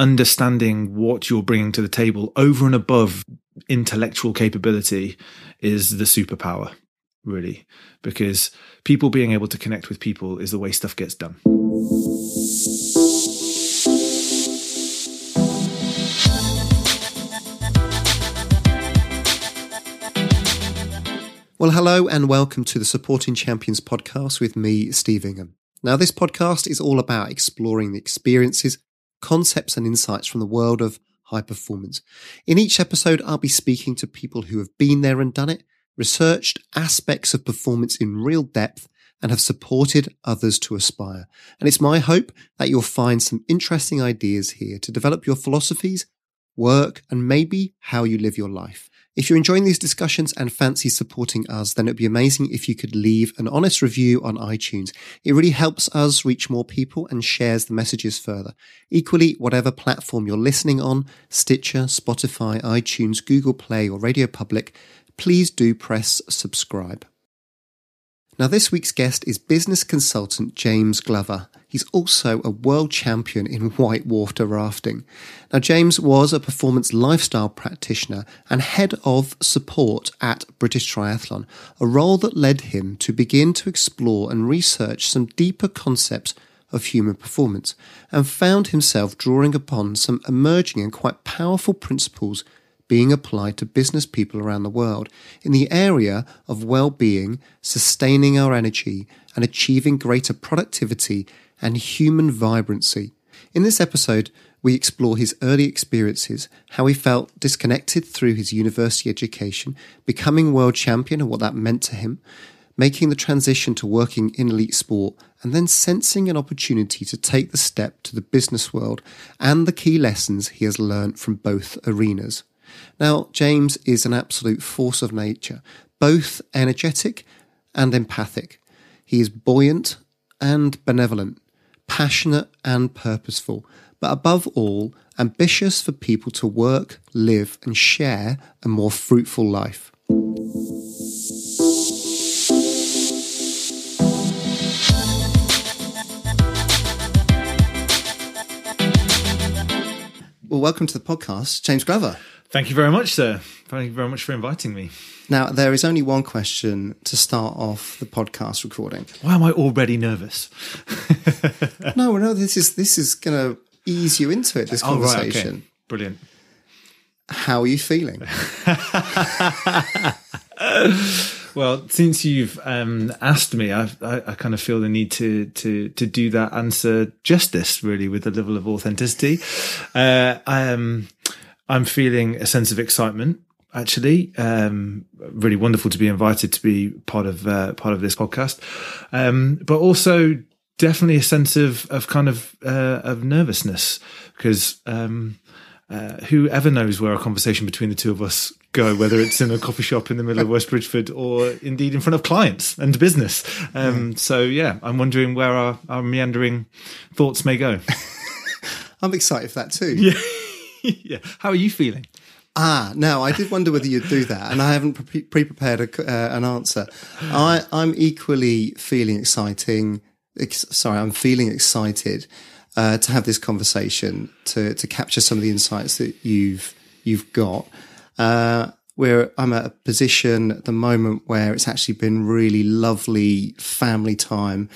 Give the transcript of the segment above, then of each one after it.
understanding what you're bringing to the table over and above intellectual capability is the superpower, really, because people being able to connect with people is the way stuff gets done. Well, hello and welcome to the Supporting Champions podcast with me, Steve Ingham. Now, this podcast is all about exploring the experiences, concepts, and insights from the world of high performance. In each episode, I'll be speaking to people who have been there and done it, researched aspects of performance in real depth, and have supported others to aspire. And it's my hope that you'll find some interesting ideas here to develop your philosophies, work, and maybe how you live your life. If you're enjoying these discussions and fancy supporting us, then it'd be amazing if you could leave an honest review on iTunes. It really helps us reach more people and shares the messages further. Equally, whatever platform you're listening on, Stitcher, Spotify, iTunes, Google Play, or Radio Public, please do press subscribe. Now, this week's guest is business consultant James Glover. He's also a world champion in whitewater rafting. Now, James was a performance lifestyle practitioner and head of support at British Triathlon, a role that led him to begin to explore and research some deeper concepts of human performance and found himself drawing upon some emerging and quite powerful principles being applied to business people around the world in the area of well-being, sustaining our energy, and achieving greater productivity and human vibrancy. In this episode, we explore his early experiences, how he felt disconnected through his university education, becoming world champion and what that meant to him, making the transition to working in elite sport, and then sensing an opportunity to take the step to the business world and the key lessons he has learned from both arenas. Now, James is an absolute force of nature, both energetic and empathic. He is buoyant and benevolent, passionate and purposeful, but above all, ambitious for people to work, live, and share a more fruitful life. Well, welcome to the podcast, James Glover. Thank you very much, sir. Thank you very much for inviting me. Now, there is only one question to start off the podcast recording. Why am I already nervous? no, no, this is this is going to ease you into it. This conversation. Oh, right, okay. Brilliant. How are you feeling? well, since you've um, asked me, I, I, I, kind of feel the need to to to do that answer justice, really, with a level of authenticity. Uh, I am. Um, I'm feeling a sense of excitement. Actually, um, really wonderful to be invited to be part of uh, part of this podcast, um, but also definitely a sense of of kind of uh, of nervousness because um, uh, whoever knows where a conversation between the two of us go, whether it's in a coffee shop in the middle of West Bridgford or indeed in front of clients and business. Um, so yeah, I'm wondering where our, our meandering thoughts may go. I'm excited for that too. Yeah. yeah. How are you feeling? Ah, now I did wonder whether you'd do that, and I haven't pre prepared uh, an answer. I, I'm equally feeling exciting. Ex sorry, I'm feeling excited uh, to have this conversation to to capture some of the insights that you've you've got. Uh, where I'm at a position at the moment where it's actually been really lovely family time.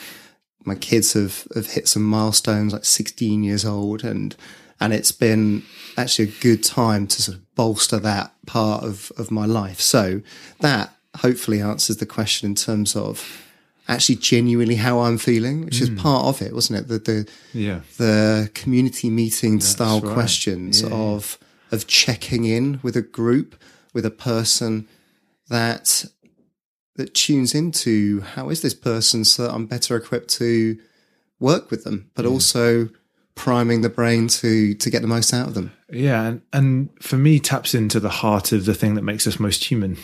My kids have have hit some milestones, like 16 years old, and and it's been actually a good time to sort of bolster that part of, of my life. So that hopefully answers the question in terms of actually genuinely how I'm feeling, which mm. is part of it, wasn't it? The the yeah. the community meeting That's style right. questions yeah. of of checking in with a group, with a person that that tunes into how is this person so that I'm better equipped to work with them, but yeah. also priming the brain to to get the most out of them. Yeah, and, and for me, taps into the heart of the thing that makes us most human,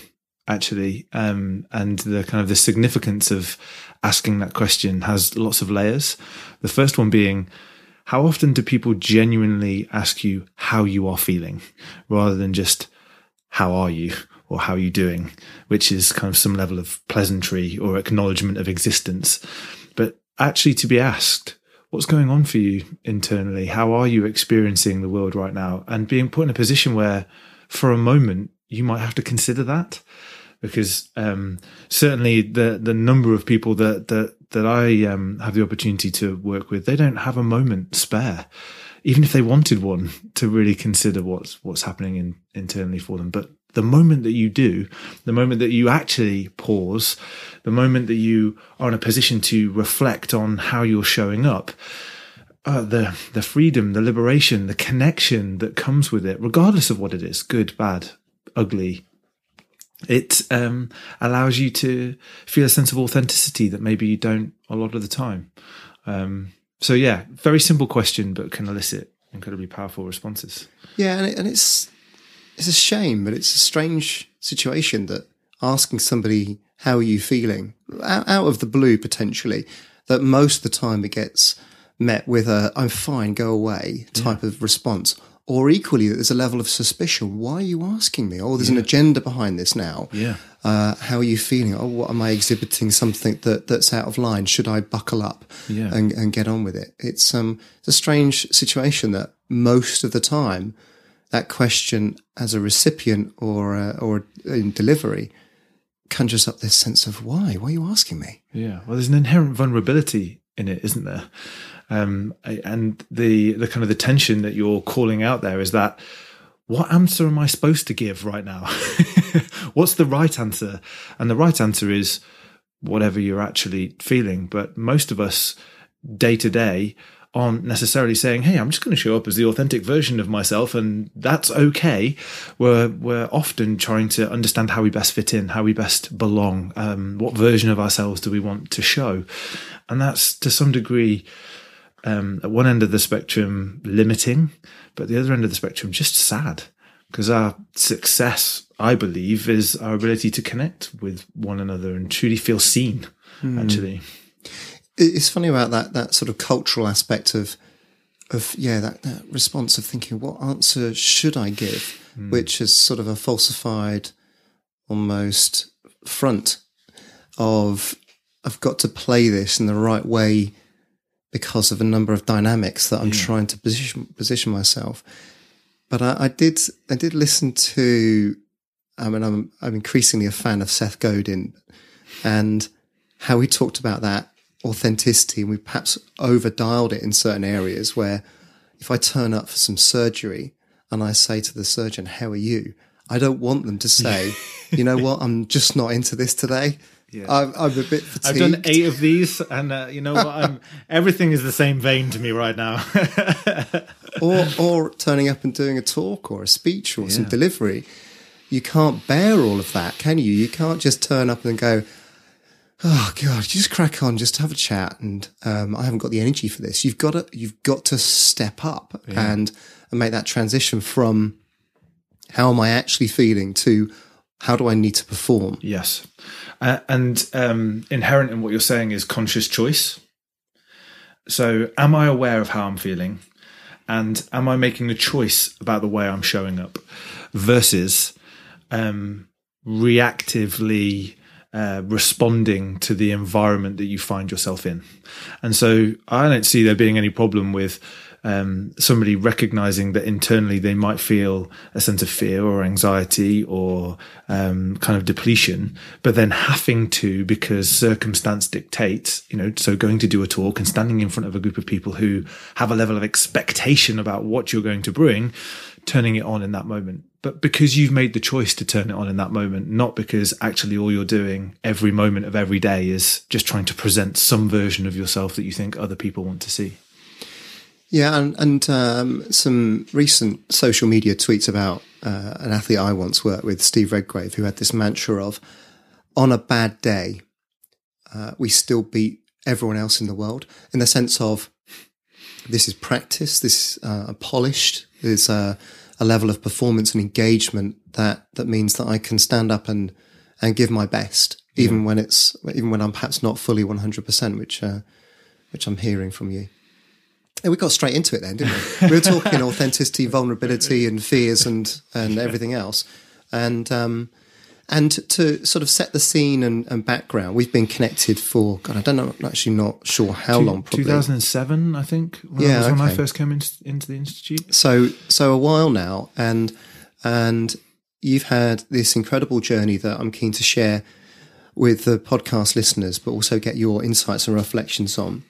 actually, um, and the kind of the significance of asking that question has lots of layers. The first one being. How often do people genuinely ask you how you are feeling rather than just how are you or how are you doing, which is kind of some level of pleasantry or acknowledgement of existence. But actually to be asked, what's going on for you internally? How are you experiencing the world right now? And being put in a position where, for a moment, you might have to consider that, because um, certainly the the number of people that that that I um, have the opportunity to work with, they don't have a moment spare, even if they wanted one, to really consider what's what's happening in, internally for them. But the moment that you do, the moment that you actually pause, the moment that you are in a position to reflect on how you're showing up, uh, the the freedom, the liberation, the connection that comes with it, regardless of what it is, good, bad, ugly, it um, allows you to feel a sense of authenticity that maybe you don't a lot of the time. Um, so yeah, very simple question, but can elicit incredibly powerful responses. Yeah, and, it, and it's it's a shame, but it's a strange situation that asking somebody how are you feeling out, out of the blue potentially, that most of the time it gets met with a "I'm fine, go away" type yeah. of response or equally that there's a level of suspicion. Why are you asking me? Oh, there's yeah. an agenda behind this now. Yeah. Uh, how are you feeling? Oh, what am I exhibiting something that that's out of line? Should I buckle up yeah. and, and get on with it? It's um it's a strange situation that most of the time that question as a recipient or uh, or in delivery conjures up this sense of why? Why are you asking me? Yeah. Well, there's an inherent vulnerability in it, isn't there? Um, and the the kind of the tension that you're calling out there is that what answer am I supposed to give right now? What's the right answer? And the right answer is whatever you're actually feeling. But most of us, day to day, aren't necessarily saying, "Hey, I'm just going to show up as the authentic version of myself, and that's okay." We're we're often trying to understand how we best fit in, how we best belong, um, what version of ourselves do we want to show, and that's to some degree um, at one end of the spectrum limiting, but the other end of the spectrum just sad because our success, I believe, is our ability to connect with one another and truly feel seen. Mm. Actually, it's funny about that that sort of cultural aspect of of yeah that, that response of thinking what answer should I give, mm. which is sort of a falsified, almost front of I've got to play this in the right way because of a number of dynamics that I'm yeah. trying to position position myself. But I, I, did I did listen to I mean I'm I'm increasingly a fan of Seth Godin and how he talked about that authenticity and we perhaps over dialed it in certain areas where if I turn up for some surgery and I say to the surgeon, How are you? I don't want them to say, you know what, I'm just not into this today. Yeah. I'm, I'm, a bit fatigued. I've done eight of these, and uh, you know what? I'm everything is the same vein to me right now. or, or turning up and doing a talk or a speech or yeah. some delivery, you can't bear all of that, can you? You can't just turn up and go, "Oh God, just crack on, just have a chat." And um, I haven't got the energy for this. You've got to, you've got to step up yeah. and and make that transition from how am I actually feeling to how do I need to perform? Yes. Uh, and um, inherent in what you're saying is conscious choice. So, am I aware of how I'm feeling? And am I making a choice about the way I'm showing up versus um, reactively uh, responding to the environment that you find yourself in? And so, I don't see there being any problem with um, somebody recognizing that internally they might feel a sense of fear or anxiety or um, kind of depletion, but then having to, because circumstance dictates, you know, so going to do a talk and standing in front of a group of people who have a level of expectation about what you're going to bring, turning it on in that moment. But because you've made the choice to turn it on in that moment, not because actually all you're doing every moment of every day is just trying to present some version of yourself that you think other people want to see. Yeah, and, and um, some recent social media tweets about uh, an athlete I once worked with, Steve Redgrave, who had this mantra of, on a bad day, uh, we still beat everyone else in the world, in the sense of this is practice, this is uh, polished, there's a, level of performance and engagement that, that means that I can stand up and, and give my best, even yeah. when it's, even when I'm perhaps not fully 100%, which, uh, which I'm hearing from you. And we got straight into it then, didn't we? We were talking authenticity, vulnerability, and fears, and and everything else. And um, And to sort of set the scene and, and, background, we've been connected for God, I don't know, I'm actually not sure how Two, long. Probably 2007, I think. When yeah, okay. when I first came in, into the institute. So, so a while now, and and you've had this incredible journey that I'm keen to share with the podcast listeners, but also get your insights and reflections on.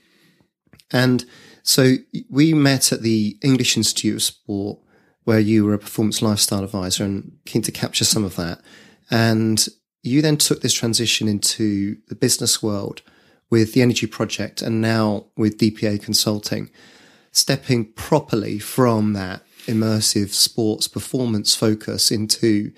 And so we met at the English Institute of Sport, where you were a performance lifestyle advisor and keen to capture some of that. And you then took this transition into the business world with the Energy Project and now with DPA Consulting, stepping properly from that immersive sports performance focus into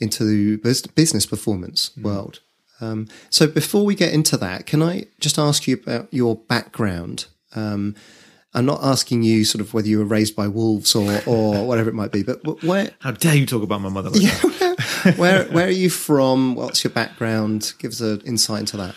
into the business performance mm. world. Um, so before we get into that, can I just ask you about your background? Um, I'm not asking you sort of whether you were raised by wolves or, or whatever it might be, but where? How dare you talk about my mother? Like yeah, where where are you from? What's your background? Give us an insight into that.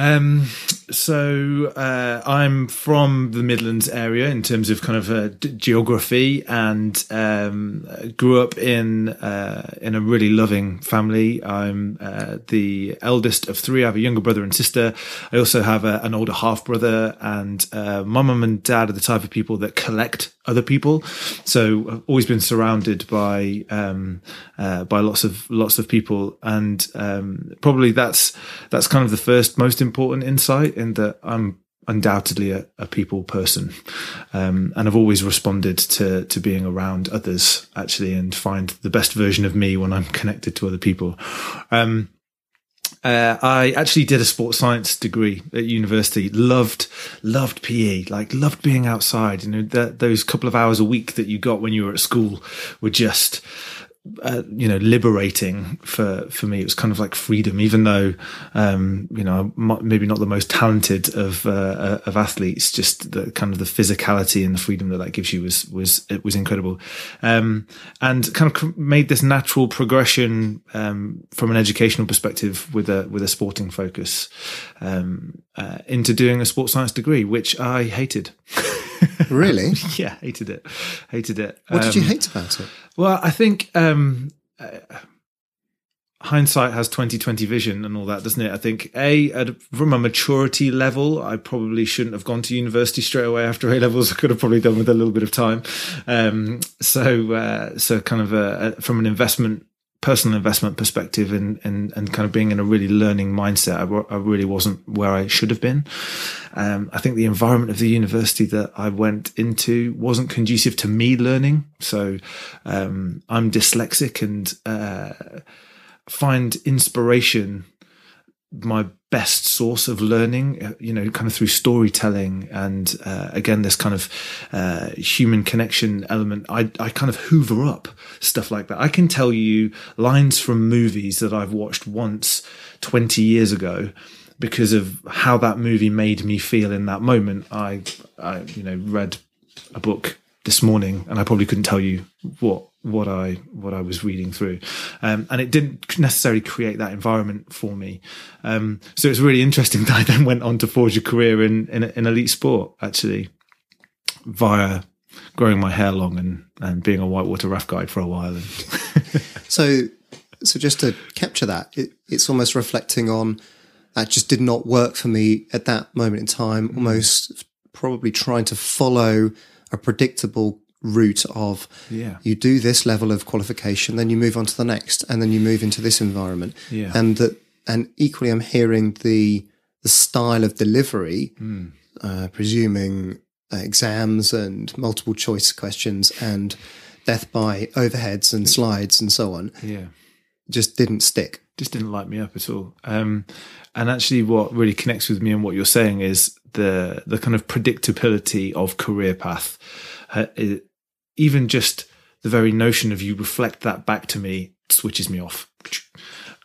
Um, so uh, I'm from the Midlands area in terms of kind of uh, d- geography, and um, grew up in uh, in a really loving family. I'm uh, the eldest of three. I have a younger brother and sister. I also have a, an older half brother, and uh, my mum and dad are the type of people that collect other people. So I've always been surrounded by um, uh, by lots of lots of people, and um, probably that's that's kind of the first most important insight in that I'm undoubtedly a, a people person, um, and I've always responded to to being around others actually, and find the best version of me when I'm connected to other people. Um, uh, I actually did a sports science degree at university. Loved, loved PE. Like loved being outside. You know, those couple of hours a week that you got when you were at school were just uh, you know liberating for for me it was kind of like freedom even though um, you know maybe not the most talented of uh, uh, of athletes just the kind of the physicality and the freedom that that gives you was was it was incredible um, and kind of made this natural progression um, from an educational perspective with a with a sporting focus um, uh, into doing a sports science degree which I hated really? yeah, hated it. Hated it. What did you um, hate about it? Well, I think um, uh, hindsight has 2020 vision and all that, doesn't it? I think a at, from a maturity level, I probably shouldn't have gone to university straight away after A levels. I could have probably done with a little bit of time. Um, so, uh, so kind of a, a, from an investment personal investment perspective and, and, and kind of being in a really learning mindset, I, really wasn't where I should have been. Um, I think the environment of the university that I went into wasn't conducive to me learning. So, um, I'm dyslexic and, uh, find inspiration my best source of learning, uh, you know, kind of through storytelling and uh, again this kind of uh, human connection element. I I kind of hoover up stuff like that. I can tell you lines from movies that I've watched once twenty years ago because of how that movie made me feel in that moment. I I you know read a book this morning and I probably couldn't tell you what what I what I was reading through, um, and it didn't necessarily create that environment for me. Um, so it's really interesting that I then went on to forge a career in in, in elite sport actually via growing my hair long and and being a whitewater raft guide for a while. so so just to capture that, it, it's almost reflecting on that just did not work for me at that moment in time. Mm. Almost probably trying to follow a predictable route of yeah. you do this level of qualification, then you move on to the next, and then you move into this environment. Yeah. And that and equally I'm hearing the the style of delivery, mm. uh, presuming uh, exams and multiple choice questions and death by overheads and slides and so on. Yeah. Just didn't stick. Just didn't light me up at all. Um, and actually, what really connects with me and what you're saying is the the kind of predictability of career path. Uh, even just the very notion of you reflect that back to me switches me off.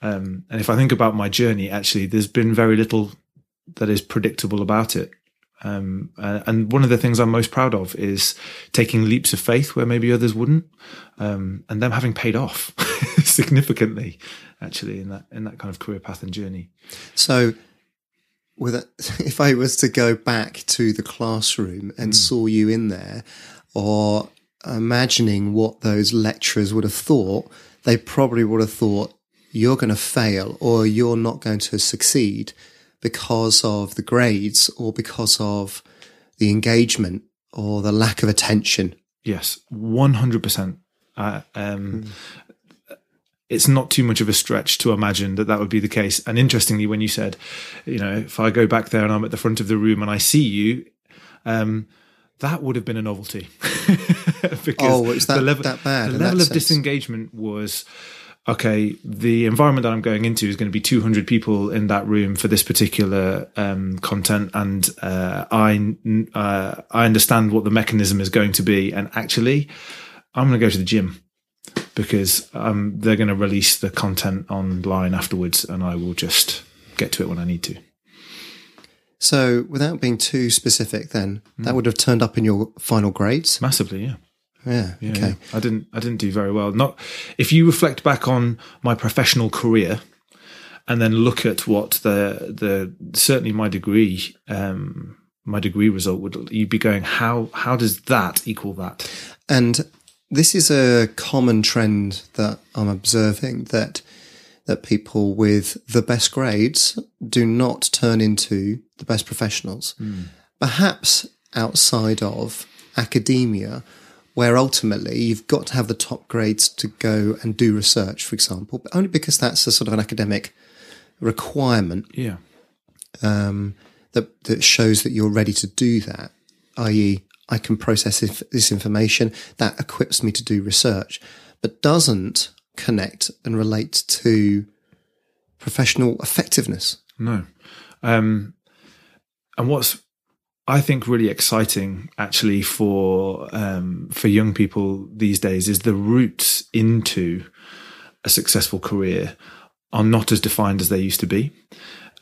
Um, and if I think about my journey, actually, there's been very little that is predictable about it. Um, uh, and one of the things I'm most proud of is taking leaps of faith where maybe others wouldn't, um, and them having paid off significantly, actually, in that in that kind of career path and journey. So, with a, if I was to go back to the classroom and mm. saw you in there, or imagining what those lecturers would have thought, they probably would have thought you're going to fail or you're not going to succeed because of the grades or because of the engagement or the lack of attention. Yes, 100%. Uh, um, mm. It's not too much of a stretch to imagine that that would be the case. And interestingly, when you said, you know, if I go back there and I'm at the front of the room and I see you, um, that would have been a novelty because oh, that, the level, that bad the level of sense. disengagement was okay the environment that i'm going into is going to be 200 people in that room for this particular um, content and uh, i uh, i understand what the mechanism is going to be and actually i'm going to go to the gym because um, they're going to release the content online afterwards and i will just get to it when i need to so, without being too specific, then mm. that would have turned up in your final grades massively. Yeah. Yeah, yeah. Okay. Yeah. I didn't. I didn't do very well. Not if you reflect back on my professional career, and then look at what the the certainly my degree um, my degree result would you'd be going how how does that equal that and this is a common trend that i'm observing that that people with the best grades do not turn into the best professionals. Mm. Perhaps outside of academia, where ultimately you've got to have the top grades to go and do research, for example, but only because that's a sort of an academic requirement. Yeah. Um, that, that shows that you're ready to do that, i.e., I can process this information that equips me to do research, but doesn't connect and relate to professional effectiveness. No. Um, and what's I think really exciting actually for um, for young people these days is the routes into a successful career are not as defined as they used to be,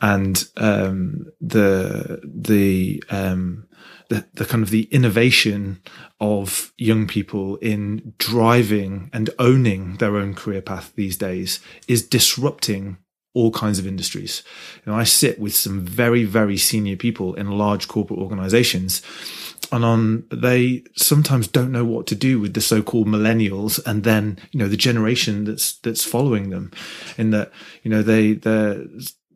and um, the the um, the, the kind of the innovation of young people in driving and owning their own career path these days is disrupting all kinds of industries. You know, I sit with some very, very senior people in large corporate organizations and on they sometimes don't know what to do with the so-called millennials and then you know the generation that's that's following them in that you know they they're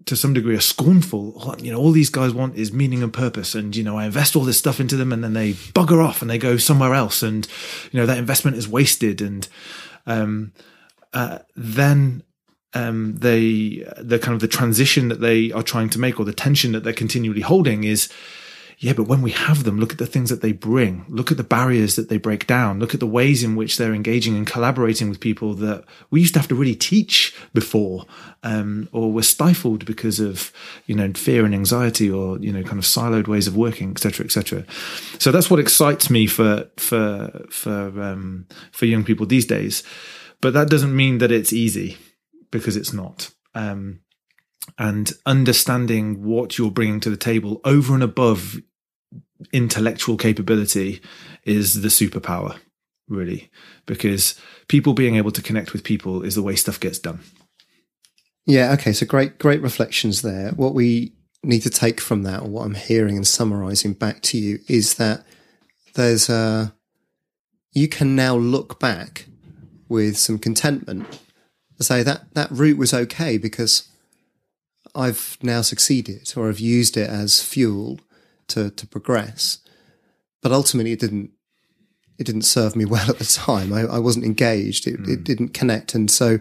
to some degree are scornful. You know, all these guys want is meaning and purpose. And, you know, I invest all this stuff into them and then they bugger off and they go somewhere else. And, you know, that investment is wasted. And, um, uh, then, um, they, the kind of the transition that they are trying to make or the tension that they're continually holding is, yeah, but when we have them, look at the things that they bring. Look at the barriers that they break down. Look at the ways in which they're engaging and collaborating with people that we used to have to really teach before, um, or were stifled because of, you know, fear and anxiety or, you know, kind of siloed ways of working, etc., cetera, et cetera. So that's what excites me for, for, for, um, for young people these days. But that doesn't mean that it's easy because it's not. Um, and understanding what you're bringing to the table over and above intellectual capability is the superpower, really, because people being able to connect with people is the way stuff gets done. Yeah. Okay. So great, great reflections there. What we need to take from that, or what I'm hearing and summarizing back to you, is that there's a, you can now look back with some contentment and say that that route was okay because I've now succeeded or I've used it as fuel to to progress. But ultimately, it didn't it didn't serve me well at the time. I, I wasn't engaged. It, mm. it, didn't connect, and so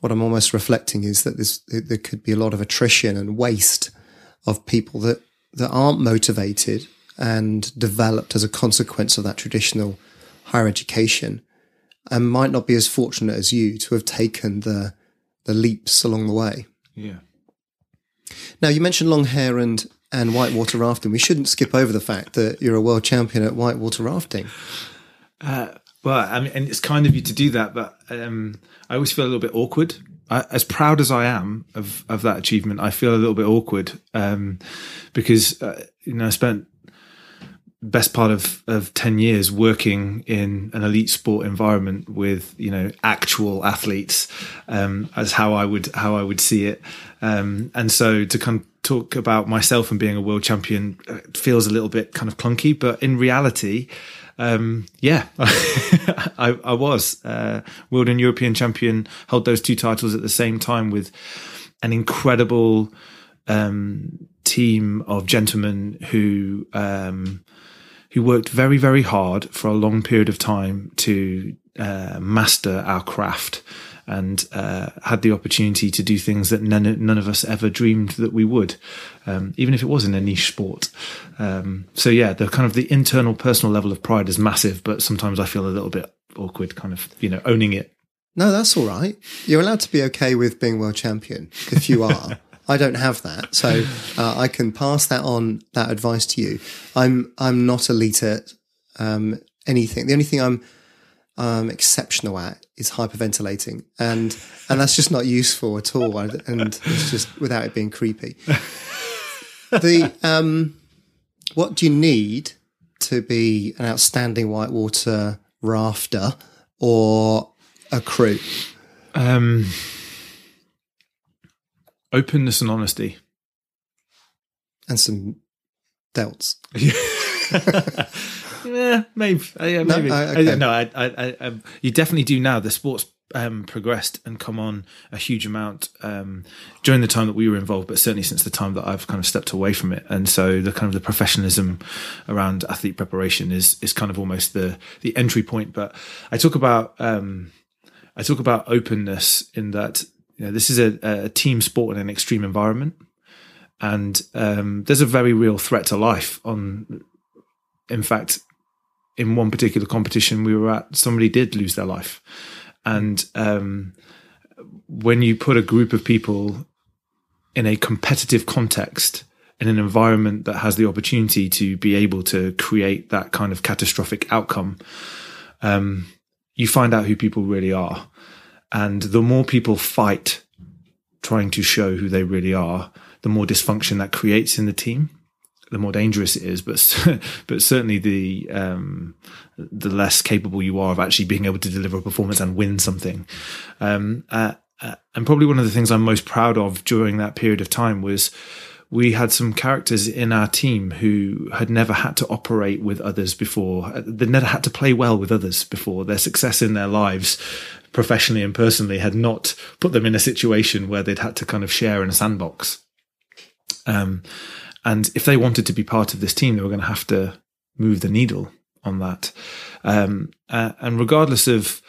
what I'm almost reflecting is that this there could be a lot of attrition and waste of people that that aren't motivated and developed as a consequence of that traditional higher education and might not be as fortunate as you to have taken the the leaps along the way. Yeah. Now you mentioned long hair and and whitewater rafting. We shouldn't skip over the fact that you're a world champion at whitewater rafting. Uh, well, I mean, and it's kind of you to do that, but um, I always feel a little bit awkward. I, as proud as I am of of that achievement, I feel a little bit awkward um, because uh, you know I spent best part of, of 10 years working in an elite sport environment with you know actual athletes um, as how I would how I would see it um, and so to come talk about myself and being a world champion uh, feels a little bit kind of clunky but in reality um, yeah, I, I, was uh, world and European champion. Held those two titles at the same time with an incredible um, team of gentlemen who um, who worked very very hard for a long period of time to uh, master our craft and uh, had the opportunity to do things that none, none of us ever dreamed that we would, um, even if it was in a niche sport. Um, so yeah, the kind of the internal personal level of pride is massive, but sometimes I feel a little bit awkward, kind of you know owning it. No, that's all right. You're allowed to be okay with being world champion if you are. I don't have that, so uh, I can pass that on that advice to you. I'm I'm not elite at um, anything. The only thing I'm um, exceptional at is hyperventilating, and and that's just not useful at all. And it's just without it being creepy. the um, what do you need to be an outstanding whitewater rafter or a crew? Um, openness and honesty, and some delts. yeah, maybe. Uh, yeah, maybe. No, I, okay. no I, I, I, um, you definitely do now. The sports um, progressed and come on a huge amount um, during the time that we were involved, but certainly since the time that I've kind of stepped away from it. And so the kind of the professionalism around athlete preparation is is kind of almost the the entry point. But I talk about um, I talk about openness in that you know, this is a, a team sport in an extreme environment and um, there's a very real threat to life on in fact in one particular competition we were at, somebody did lose their life. And um, when you put a group of people in a competitive context, in an environment that has the opportunity to be able to create that kind of catastrophic outcome, um, you find out who people really are. And the more people fight trying to show who they really are, the more dysfunction that creates in the team the more dangerous it is, but but certainly the um, the less capable you are of actually being able to deliver a performance and win something. Um, uh, uh, and probably one of the things I'm most proud of during that period of time was we had some characters in our team who had never had to operate with others before. Uh, they never had to play well with others before. Their success in their lives, professionally and personally, had not put them in a situation where they'd had to kind of share in a sandbox. Um, and if they wanted to be part of this team, they were going to have to move the needle on that. Um, uh, and regardless of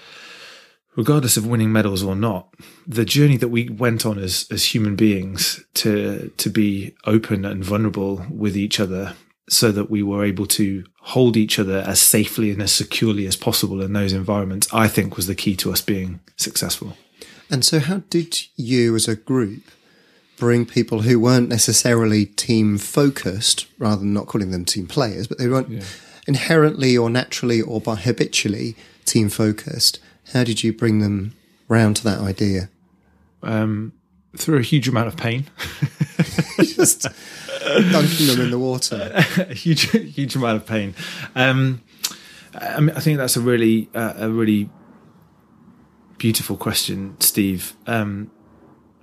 regardless of winning medals or not, the journey that we went on as as human beings to to be open and vulnerable with each other, so that we were able to hold each other as safely and as securely as possible in those environments, I think was the key to us being successful. And so, how did you, as a group, bring people who weren't necessarily team focused, rather than not calling them team players, but they weren't yeah. inherently or naturally or by habitually team focused. How did you bring them round to that idea? Um, through a huge amount of pain. Just dunking them in the water. a huge, huge amount of pain. Um, I, mean, I think that's a really, uh, a really beautiful question, Steve. Um,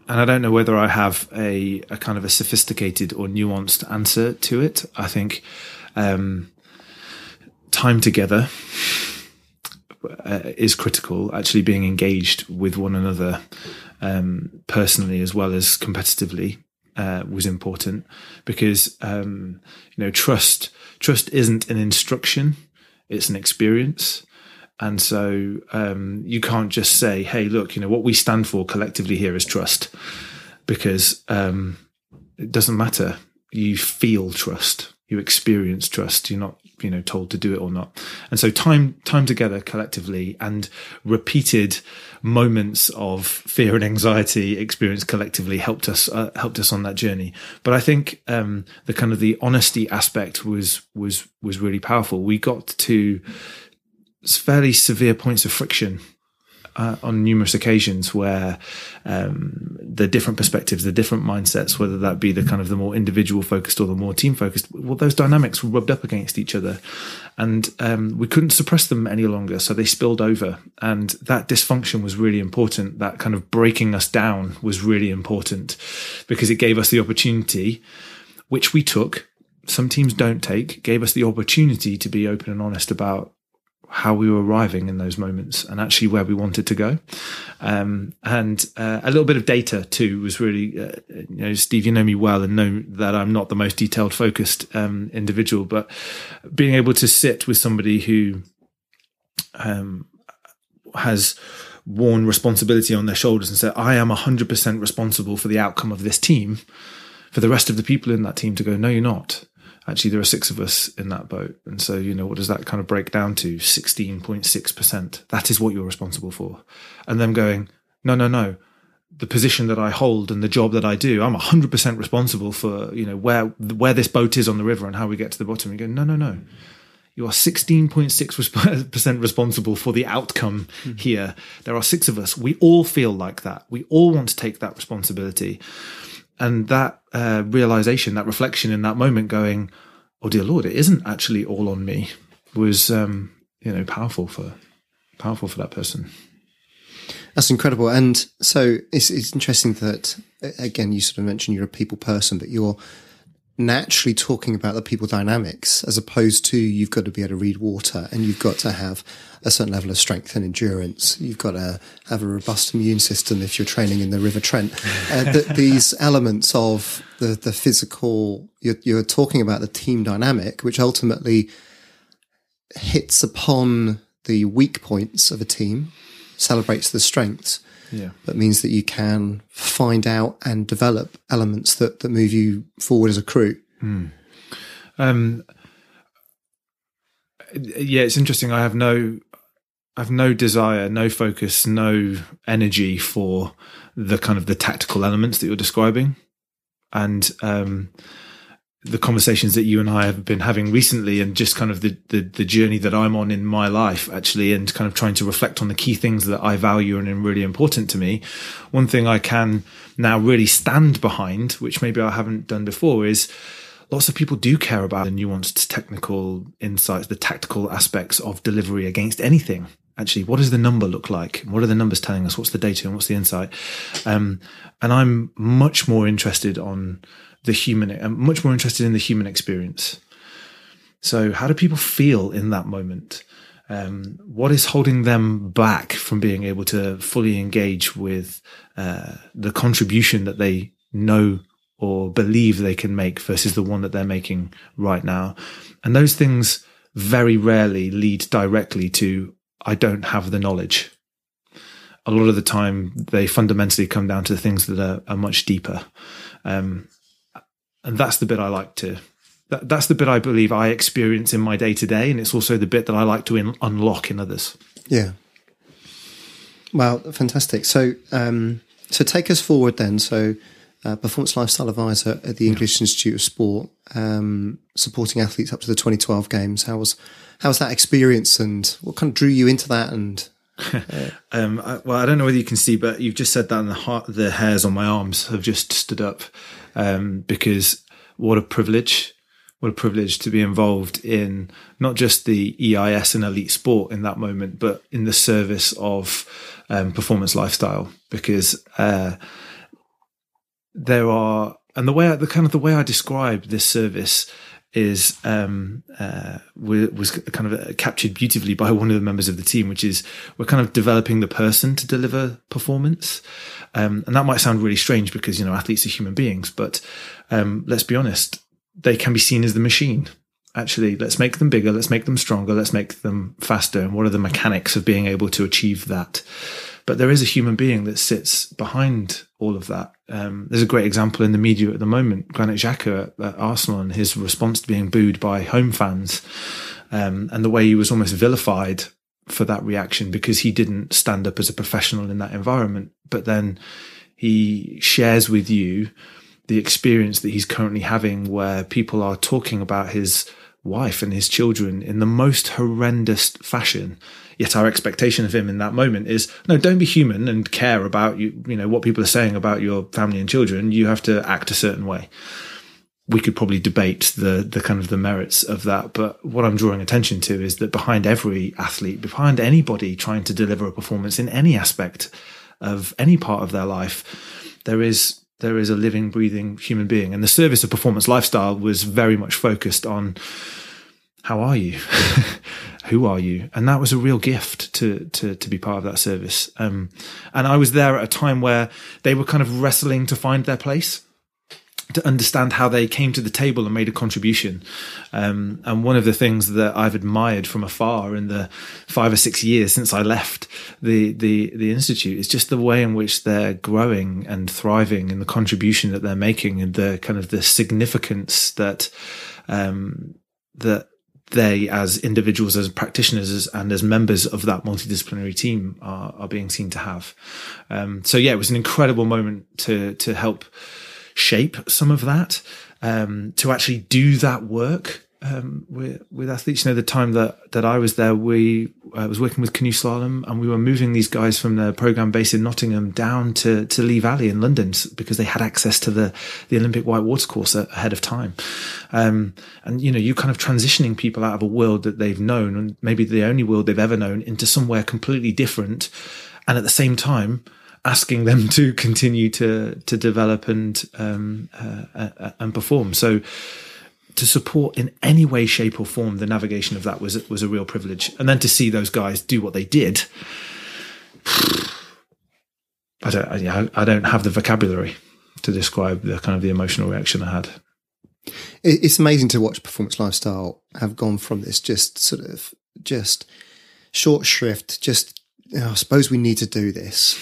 and I don't know whether I have a, a kind of a sophisticated or nuanced answer to it. I think um, time together uh, is critical. Actually, being engaged with one another um, personally as well as competitively uh, was important because um, you know trust trust isn't an instruction; it's an experience. And so um, you can't just say, hey, look, you know, what we stand for collectively here is trust, because um, it doesn't matter. You feel trust, you experience trust. You're not, you know, told to do it or not. And so time, time together collectively and repeated moments of fear and anxiety experienced collectively helped us, uh, helped us on that journey. But I think um, the kind of the honesty aspect was, was, was really powerful. We got to, fairly severe points of friction uh, on numerous occasions where um, the different perspectives, the different mindsets, whether that be the kind of the more individual focused or the more team focused, well, those dynamics were rubbed up against each other, and um, we couldn't suppress them any longer, so they spilled over, and that dysfunction was really important. That kind of breaking us down was really important because it gave us the opportunity, which we took some teams don't take gave us the opportunity to be open and honest about how we were arriving in those moments and actually where we wanted to go. Um, and uh, a little bit of data too was really, uh, you know, Steve, you know me well and know that I'm not the most detailed focused um, individual, but being able to sit with somebody who um, has worn responsibility on their shoulders and said, I am 100% responsible for the outcome of this team, for the rest of the people in that team to go, no, you're not actually there are six of us in that boat. And so, you know, what does that kind of break down to? 16.6%. That is what you're responsible for. And them going, no, no, no. The position that I hold and the job that I do, I'm 100% responsible for, you know, where, where this boat is on the river and how we get to the bottom. And go, no, no, no. You are 16.6% responsible for the outcome mm-hmm. here. There are six of us. We all feel like that. We all want to take that responsibility and that uh, realization, that reflection in that moment, going, "Oh dear Lord, it isn't actually all on me," was um, you know powerful for powerful for that person. That's incredible, and so it's, it's interesting that again you sort of mentioned you're a people person, but you're naturally talking about the people dynamics as opposed to you've got to be able to read water and you've got to have a certain level of strength and endurance. You've got to have a robust immune system if you're training in the River Trent. Uh, the, these elements of the, the physical, you're, you're talking about the team dynamic, which ultimately hits upon the weak points of a team, celebrates the strengths yeah. That means that you can find out and develop elements that, that move you forward as a crew. Mm. Um, yeah, it's interesting. I have no, I have no desire, no focus, no energy for the kind of the tactical elements that you're describing, and um, the conversations that you and I have been having recently and just kind of the, the, the, journey that I'm on in my life actually and kind of trying to reflect on the key things that I value and are really important to me. One thing I can now really stand behind, which maybe I haven't done before is lots of people do care about the nuanced technical insights, the tactical aspects of delivery against anything. Actually, what does the number look like? What are the numbers telling us? What's the data and what's the insight? Um, and I'm much more interested on the human, I'm much more interested in the human experience. So, how do people feel in that moment? Um, what is holding them back from being able to fully engage with uh, the contribution that they know or believe they can make versus the one that they're making right now? And those things very rarely lead directly to, I don't have the knowledge. A lot of the time, they fundamentally come down to things that are, are much deeper. Um, and that's the bit I like to. That, that's the bit I believe I experience in my day to day, and it's also the bit that I like to in, unlock in others. Yeah. Well, fantastic. So, um, so take us forward then. So, uh, performance lifestyle advisor at the English yeah. Institute of Sport, um, supporting athletes up to the 2012 games. How was how was that experience, and what kind of drew you into that? And um, I, well, I don't know whether you can see, but you've just said that, and the the hairs on my arms have just stood up um, because what a privilege what a privilege to be involved in not just the EIS and elite sport in that moment, but in the service of um, performance lifestyle. Because uh, there are, and the way I, the kind of the way I describe this service is um, uh, was kind of captured beautifully by one of the members of the team, which is we're kind of developing the person to deliver performance. Um, and that might sound really strange because, you know, athletes are human beings, but um, let's be honest, they can be seen as the machine. Actually, let's make them bigger, let's make them stronger, let's make them faster. And what are the mechanics of being able to achieve that? But there is a human being that sits behind all of that. Um, there's a great example in the media at the moment, Granit Xhaka at, Arsenal and his response to being booed by home fans. Um, and the way he was almost vilified for that reaction because he didn't stand up as a professional in that environment. But then he shares with you the experience that he's currently having where people are talking about his wife and his children in the most horrendous fashion. Yet our expectation of him in that moment is no, don't be human and care about you, you know, what people are saying about your family and children. You have to act a certain way we could probably debate the the kind of the merits of that. But what I'm drawing attention to is that behind every athlete, behind anybody trying to deliver a performance in any aspect of any part of their life, there is there is a living, breathing human being. And the service of performance lifestyle was very much focused on how are you? Who are you? And that was a real gift to to to be part of that service. Um, and I was there at a time where they were kind of wrestling to find their place to understand how they came to the table and made a contribution. Um, and one of the things that I've admired from afar in the five or six years since I left the, the, the institute is just the way in which they're growing and thriving and the contribution that they're making and the kind of the significance that, um, that they as individuals, as practitioners, and as members of that multidisciplinary team are, are being seen to have. Um, so yeah, it was an incredible moment to, to help, shape some of that, um, to actually do that work um, with, with athletes. You know, the time that, that I was there, we uh, was working with canoe slalom, and we were moving these guys from the program base in Nottingham down to to Lee Valley in London because they had access to the the Olympic white water course ahead of time. Um, and you know, you kind of transitioning people out of a world that they've known, and maybe the only world they've ever known, into somewhere completely different, and at the same time asking them to continue to to develop and um, uh, uh, and perform. So to support in any way, shape, or form the navigation of that was was a real privilege. And then to see those guys do what they did, I don't I, I don't have the vocabulary to describe the kind of the emotional reaction I had. It's amazing to watch performance lifestyle have gone from this just sort of just short shrift, just oh, I suppose we need to do this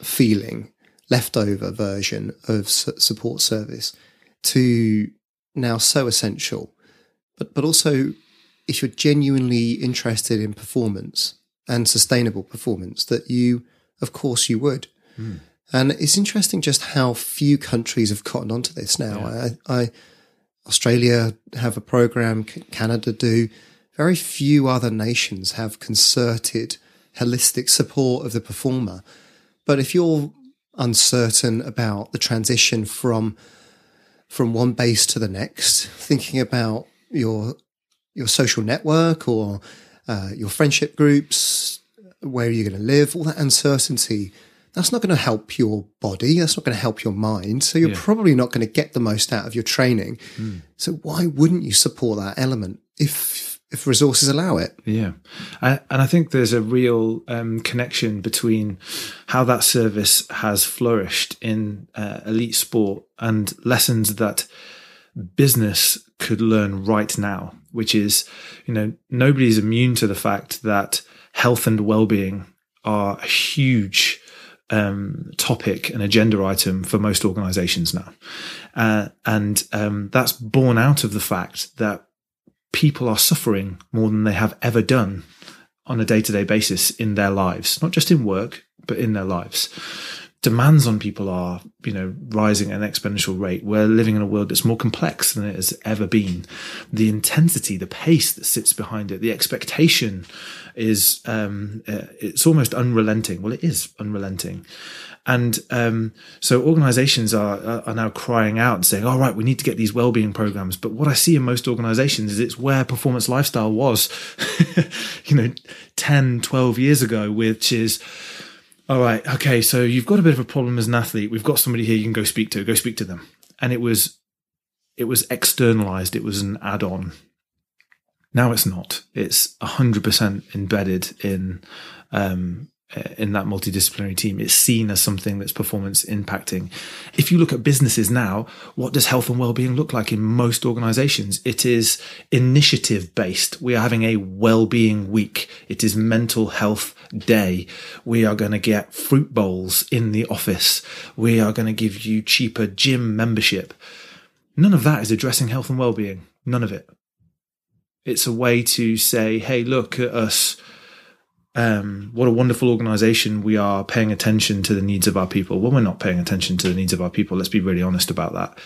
feeling leftover version of support service to now so essential. But but also if you're genuinely interested in performance and sustainable performance that you of course you would. Mm. and it's interesting just how few countries have cottoned onto this now. Yeah. I, I australia have a program canada do. Very few other nations have concerted holistic support of the performer. But if you're uncertain about the transition from from one base to the next, thinking about your your social network or uh, your friendship groups, where are you going to live, all that uncertainty, that's not going to help your body. That's not going to help your mind. So you're yeah. probably not going to get the most out of your training. Mm. So why wouldn't you support that element if if resources allow it. Yeah. and I think there's a real um, connection between how that service has flourished in uh, elite sport and lessons that business could learn right now, which is, you know, nobody's immune to the fact that health and well-being are a huge um, topic and agenda item for most organizations now. Uh, and um, that's born out of the fact that people are suffering more than they have ever done on a day to day basis in their lives, not just in work, but in their lives. Demands on people are, you know, rising at an exponential rate. We're living in a world that's more complex than it has ever been. The intensity, the pace that sits behind it, the expectation is, um, uh, it's almost unrelenting. Well, it is unrelenting. And um, so organizations are, are now crying out and saying, all right, we need to get these well-being programs. But what I see in most organizations is it's where performance lifestyle was, you know, 10, 12 years ago, which is, all right, okay, so you've got a bit of a problem as an athlete. We've got somebody here you can go speak to, go speak to them. And it was, it was externalized. It was an add-on. Now it's not. It's 100% embedded in um, Uh, in that multidisciplinary team. It's seen as something that's performance impacting. If you look at businesses now, what does health and well-being look like in most organizations? It is initiative based. We are having a well-being week. It is mental health day. We are going to get fruit bowls in the office. We are going to give you cheaper gym membership. None of that is addressing health and well-being. None of it. It's a way to say, Hey, look at us um, what a wonderful organization we are paying attention to the needs of our people. Well, we're not paying attention to the needs of our people. Let's be really honest about that.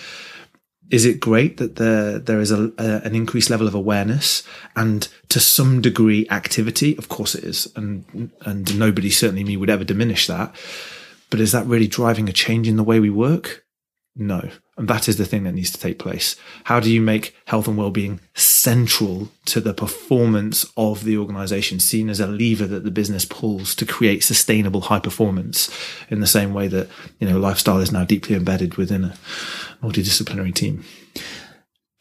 Is it great that there there is a, a, an increased level of awareness and to some degree activity? Of course it is, and and nobody, certainly me, would ever diminish that. But is that really driving a change in the way we work? No. And that is the thing that needs to take place. How do you make health and well-being central to the performance of the organization, seen as a lever that the business pulls to create sustainable high performance in the same way that, you know, lifestyle is now deeply embedded within a multidisciplinary team.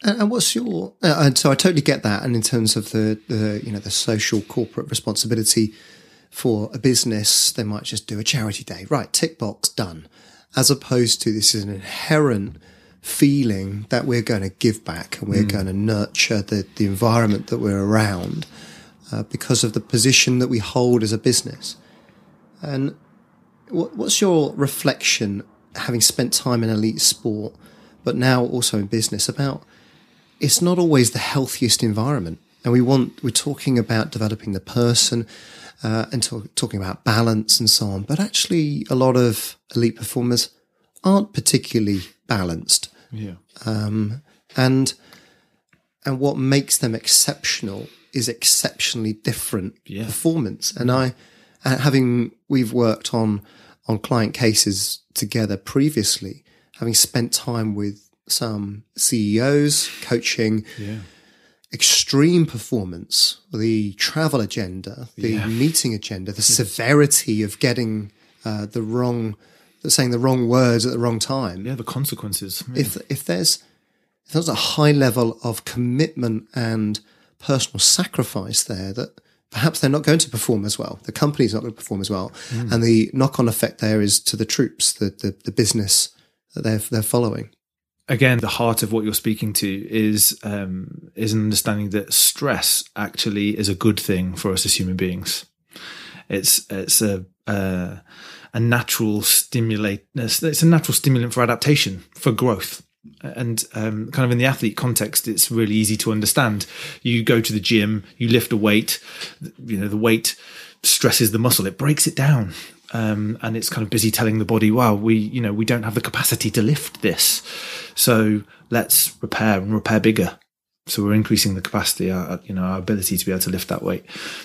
And what's your? Uh, and so I totally get that. And in terms of the, the you know the social corporate responsibility for a business, they might just do a charity day, right? Tick box done, as opposed to this is an inherent feeling that we're going to give back and we're mm. going to nurture the the environment that we're around uh, because of the position that we hold as a business. And what, what's your reflection, having spent time in elite sport, but now also in business, about it's not always the healthiest environment. And we want, we're talking about developing the person uh, and talk, talking about balance and so on. But actually, a lot of elite performers aren't particularly balanced. Yeah. Um, and, and what makes them exceptional is exceptionally different yeah. performance. And I, having, we've worked on, on client cases together previously, having spent time with some CEOs coaching yeah. Extreme performance, the travel agenda, the yeah. meeting agenda, the severity of getting uh, the wrong, saying the wrong words at the wrong time. Yeah, the consequences. Yeah. If if there's if there's a high level of commitment and personal sacrifice there that perhaps they're not going to perform as well. The company's not going to perform as well. Mm. And the knock on effect there is to the troops, the, the, the business that they're, they're following again, the heart of what you're speaking to is um, is an understanding that stress actually is a good thing for us as human beings. It's it's a a, a natural stimulate. It's a natural stimulant for adaptation, for growth. And um, kind of in the athlete context, it's really easy to understand. You go to the gym, you lift a weight. You know the weight stresses the muscle; it breaks it down. Um, and it's kind of busy telling the body, "Wow, we you know we don't have the capacity to lift this." So let's repair and repair bigger. So we're increasing the capacity, our, you know, our ability to be able to lift that weight.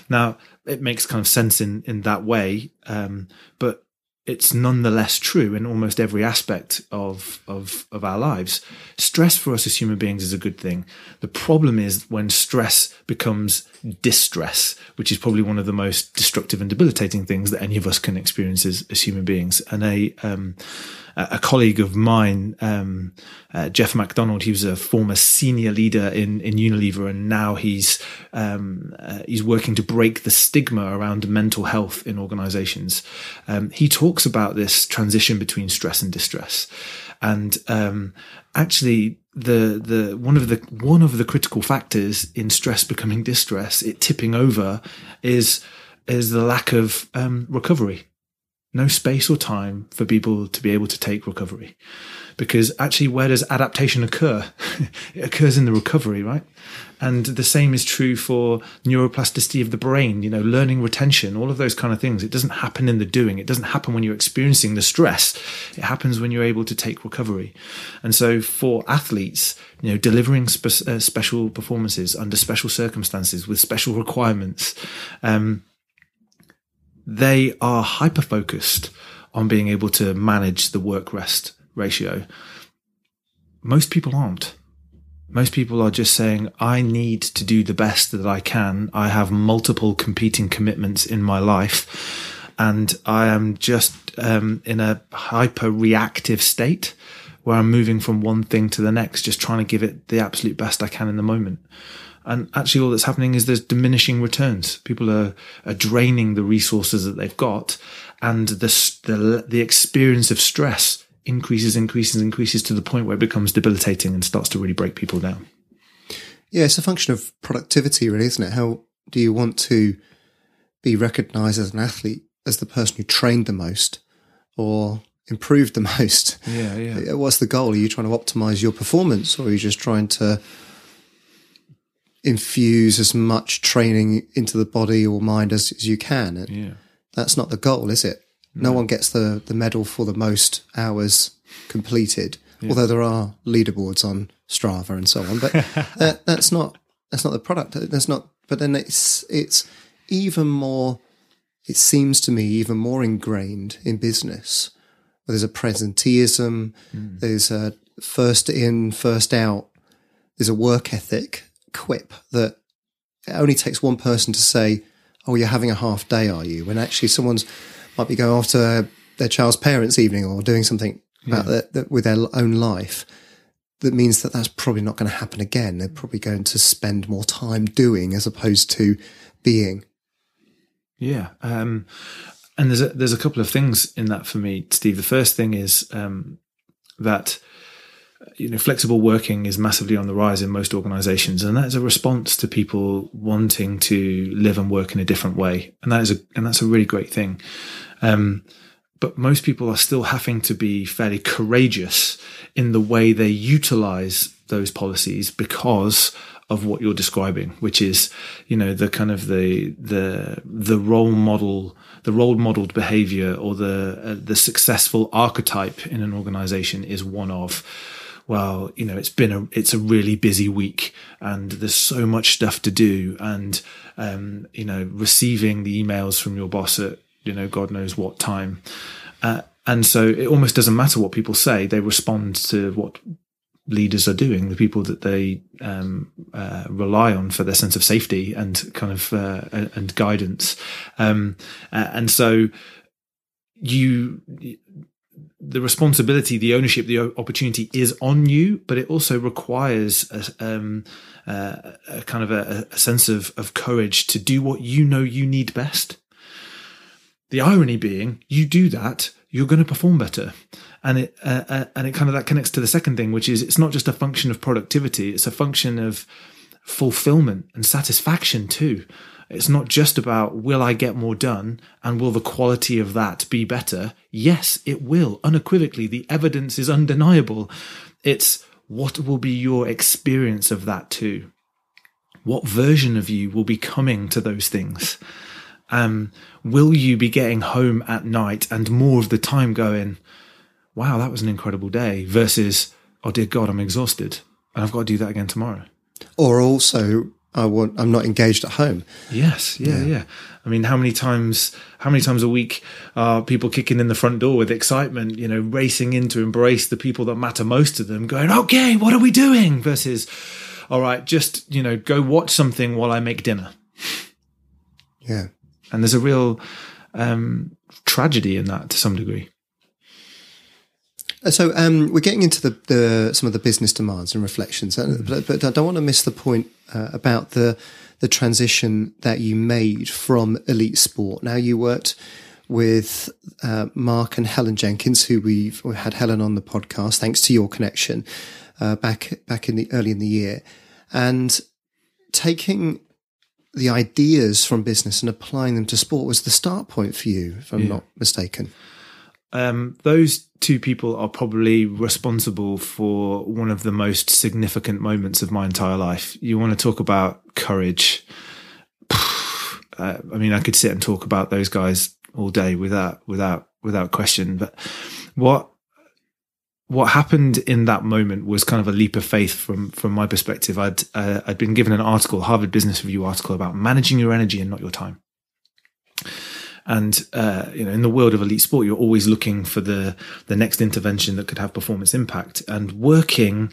Now it makes kind of sense in in that way, um, but it's nonetheless true in almost every aspect of, of of our lives. Stress for us as human beings is a good thing. The problem is when stress becomes distress, which is probably one of the most destructive and debilitating things that any of us can experience as, as human beings. And a um, a colleague of mine, um, uh, Geoff McDonald. He was a former senior leader in, in Unilever, and now he's um, uh, he's working to break the stigma around mental health in organisations. Um, he talks about this transition between stress and distress, and um, actually the the one of the one of the critical factors in stress becoming distress, it tipping over, is is the lack of um, recovery no space or time for people to be able to take recovery. Because actually, where does adaptation occur? it occurs in the recovery, right? And the same is true for neuroplasticity of the brain, you know, learning retention, all of those kind of things. It doesn't happen in the doing. It doesn't happen when you're experiencing the stress. It happens when you're able to take recovery. And so for athletes, you know, delivering spe- uh, special performances under special circumstances with special requirements, um, they are hyper focused on being able to manage the work rest ratio. Most people aren't. Most people are just saying, I need to do the best that I can. I have multiple competing commitments in my life, and I am just um, in a hyper reactive state where I'm moving from one thing to the next, just trying to give it the absolute best I can in the moment. And actually, all that's happening is there's diminishing returns. People are, are draining the resources that they've got, and the, the the experience of stress increases, increases, increases to the point where it becomes debilitating and starts to really break people down. Yeah, it's a function of productivity, really, isn't it? How do you want to be recognised as an athlete as the person who trained the most, or improved the most? Yeah, yeah. Uh, what's the goal? Are you trying to optimise your performance, or are you just trying to infuse as much training into the body or mind as, as you can. And yeah. That's not the goal, is it? No. no one gets the, the medal for the most hours completed, yeah. although there are leaderboards on Strava and so on. But that, that's not that's not the product. That's not. But then it's it's even more. It seems to me even more ingrained in business. There's a presenteeism. Mm. There's a first in, first out. There's a work ethic quip that it only takes one person to say, "Oh, you're having a half day, are you?" When actually someone's might be going after their child's parents' evening or doing something about their, with their own life. That means that that's probably not going to happen again. They're probably going to spend more time doing as opposed to being. Yeah, um, and there's a, there's a couple of things in that for me, Steve. The first thing is um, that you know flexible working is massively on the rise in most organisations, and that is a response to people wanting to live and work in a different way, and that is a and that's a really great thing. Um, but most people are still having to be fairly courageous in the way they utilize those policies because of what you're describing, which is, you know, the kind of the the the role model, the role modeled behavior, or the uh, the successful archetype in an organization is one of, well, you know, it's been a it's a really busy week, and there's so much stuff to do, and um, you know, receiving the emails from your boss at you know God knows what time. Uh, and so it almost doesn't matter what people say; they respond to what leaders are doing, the people that they um, uh, rely on for their sense of safety and kind of uh, and guidance. Um, and so you the responsibility, the ownership, the opportunity is on you, but it also requires a, um, uh, a kind of a, a sense of, of courage to do what you know you need best. The irony being, you do that, you're going to perform better, and it uh, uh, and it kind of that connects to the second thing, which is it's not just a function of productivity; it's a function of fulfillment and satisfaction too. It's not just about will I get more done and will the quality of that be better? Yes, it will, unequivocally. The evidence is undeniable. It's what will be your experience of that too? What version of you will be coming to those things? Um, will you be getting home at night and more of the time going, wow, that was an incredible day versus, oh dear God, I'm exhausted and I've got to do that again tomorrow? Or also, I want, I'm not engaged at home. Yes, yeah, yeah, yeah. I mean, how many times, how many times a week are people kicking in the front door with excitement, you know, racing in to embrace the people that matter most to them, going, okay, what are we doing? Versus, all right, just, you know, go watch something while I make dinner. Yeah. And there's a real um, tragedy in that to some degree. So um, we're getting into the, the some of the business demands and reflections, but, but I don't want to miss the point uh, about the the transition that you made from elite sport. Now you worked with uh, Mark and Helen Jenkins, who we've we had Helen on the podcast, thanks to your connection uh, back back in the early in the year, and taking the ideas from business and applying them to sport was the start point for you, if I'm Yeah. not mistaken. Um, those two people are probably responsible for one of the most significant moments of my entire life. You want to talk about courage? Uh, I mean, I could sit and talk about those guys all day without without without question. But what what happened in that moment was kind of a leap of faith from from my perspective. I'd uh, I'd been given an article, Harvard Business Review article about managing your energy and not your time. And uh, you know, in the world of elite sport, you're always looking for the the next intervention that could have performance impact. And working,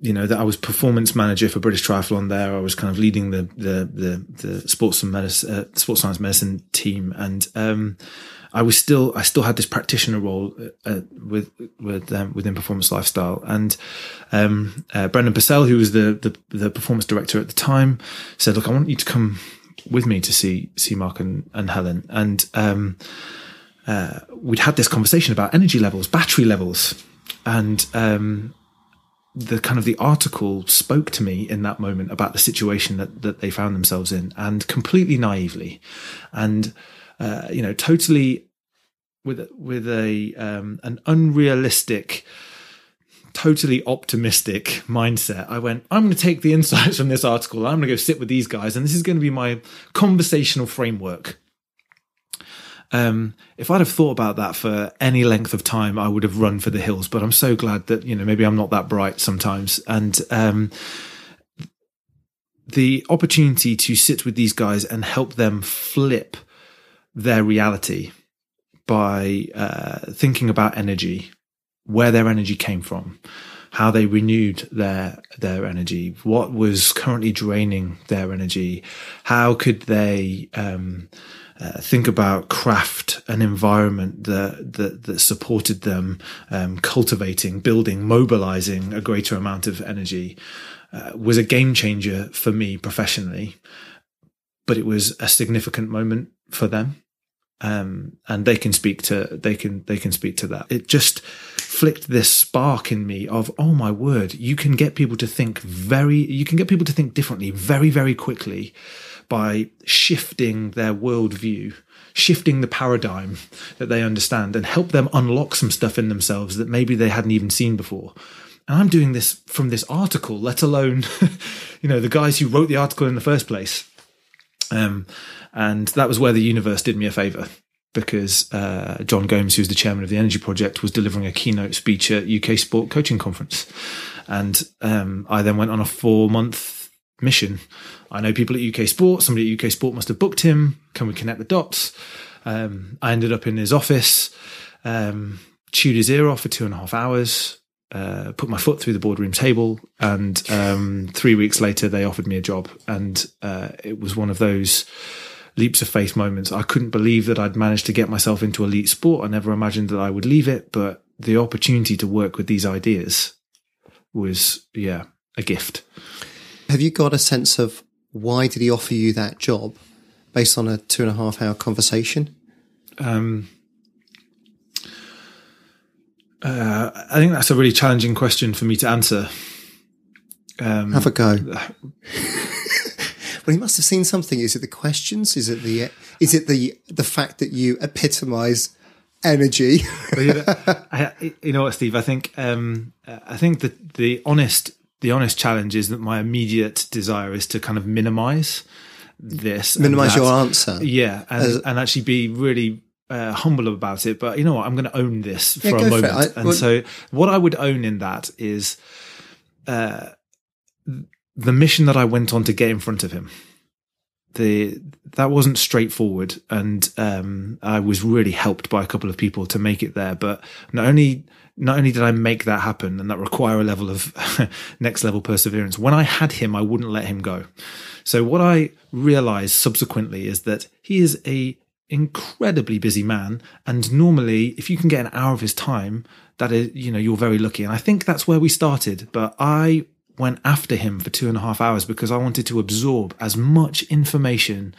you know, that I was performance manager for British Triathlon. There, I was kind of leading the the the, the sports and medicine, uh, sports science medicine team, and um, I was still I still had this practitioner role uh, with with um, within performance lifestyle. And um, uh, Brendan Purcell, who was the, the the performance director at the time, said, "Look, I want you to come." With me to see see Mark and, and Helen, and um, uh, we'd had this conversation about energy levels, battery levels, and um, the kind of the article spoke to me in that moment about the situation that that they found themselves in, and completely naively, and uh, you know, totally with with a um, an unrealistic totally optimistic mindset. I went, I'm going to take the insights from this article. I'm going to go sit with these guys, and this is going to be my conversational framework. Um, if I'd have thought about that for any length of time, I would have run for the hills. But I'm so glad that you know maybe I'm not that bright sometimes, and um, the opportunity to sit with these guys and help them flip their reality by uh, thinking about energy where their energy came from, how they renewed their their energy, what was currently draining their energy, how could they um, uh, think about craft an environment that that, that supported them um, cultivating, building, mobilizing a greater amount of energy uh, was a game changer for me professionally, but it was a significant moment for them. Um, and they can speak to they can they can speak to that. It just flicked this spark in me of oh my word, you can get people to think very you can get people to think differently very very quickly by shifting their worldview, shifting the paradigm that they understand, and help them unlock some stuff in themselves that maybe they hadn't even seen before. And I'm doing this from this article, let alone, you know, the guys who wrote the article in the first place. Um, and that was where the universe did me a favor because uh, John Gomes, who's the chairman of the Energy Project, was delivering a keynote speech at UK Sport Coaching Conference. And um, I then went on a four month mission. I know people at UK Sport. Somebody at UK Sport must have booked him. Can we connect the dots? Um, I ended up in his office, um, chewed his ear off for two and a half hours, uh, put my foot through the boardroom table, and um, three weeks later they offered me a job, and uh, it was one of those leaps of faith moments. I couldn't believe that I'd managed to get myself into elite sport. I never imagined that I would leave it, but the opportunity to work with these ideas was, yeah, a gift. Have you got a sense of why did he offer you that job based on a two and a half hour conversation? Um, uh, I think that's a really challenging question for me to answer. Um, Have a go. Well, he must have seen something. Is it the questions? Is it the is it the the fact that you epitomise energy? you, know, I, you know what, Steve? I think um, I think that the honest the honest challenge is that my immediate desire is to kind of minimise this, minimise your answer, yeah, and, As, and actually be really uh, humble about it. But you know what? I'm going to own this for yeah, a moment. For I, and well, so, what I would own in that is uh, the mission that I went on to get in front of him. The that wasn't straightforward, and um, I was really helped by a couple of people to make it there. But not only not only did I make that happen, and that require a level of next level perseverance. When I had him, I wouldn't let him go. So what I realized subsequently is that he is a incredibly busy man, and normally, if you can get an hour of his time, that is, you know, you're very lucky. And I think that's where we started. But I went after him for two and a half hours because I wanted to absorb as much information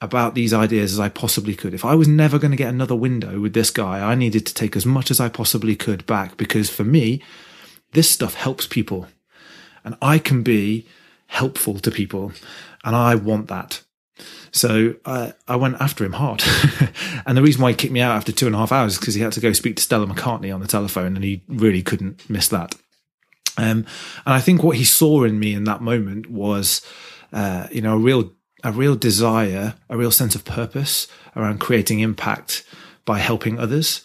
about these ideas as I possibly could. If I was never going to get another window with this guy, I needed to take as much as I possibly could back because for me, this stuff helps people and I can be helpful to people and I want that. So uh, I went after him hard. and the reason why he kicked me out after two and a half hours is because he had to go speak to Stella McCartney on the telephone and he really couldn't miss that. Um, and I think what he saw in me in that moment was, uh, you know, a real, a real desire, a real sense of purpose around creating impact by helping others.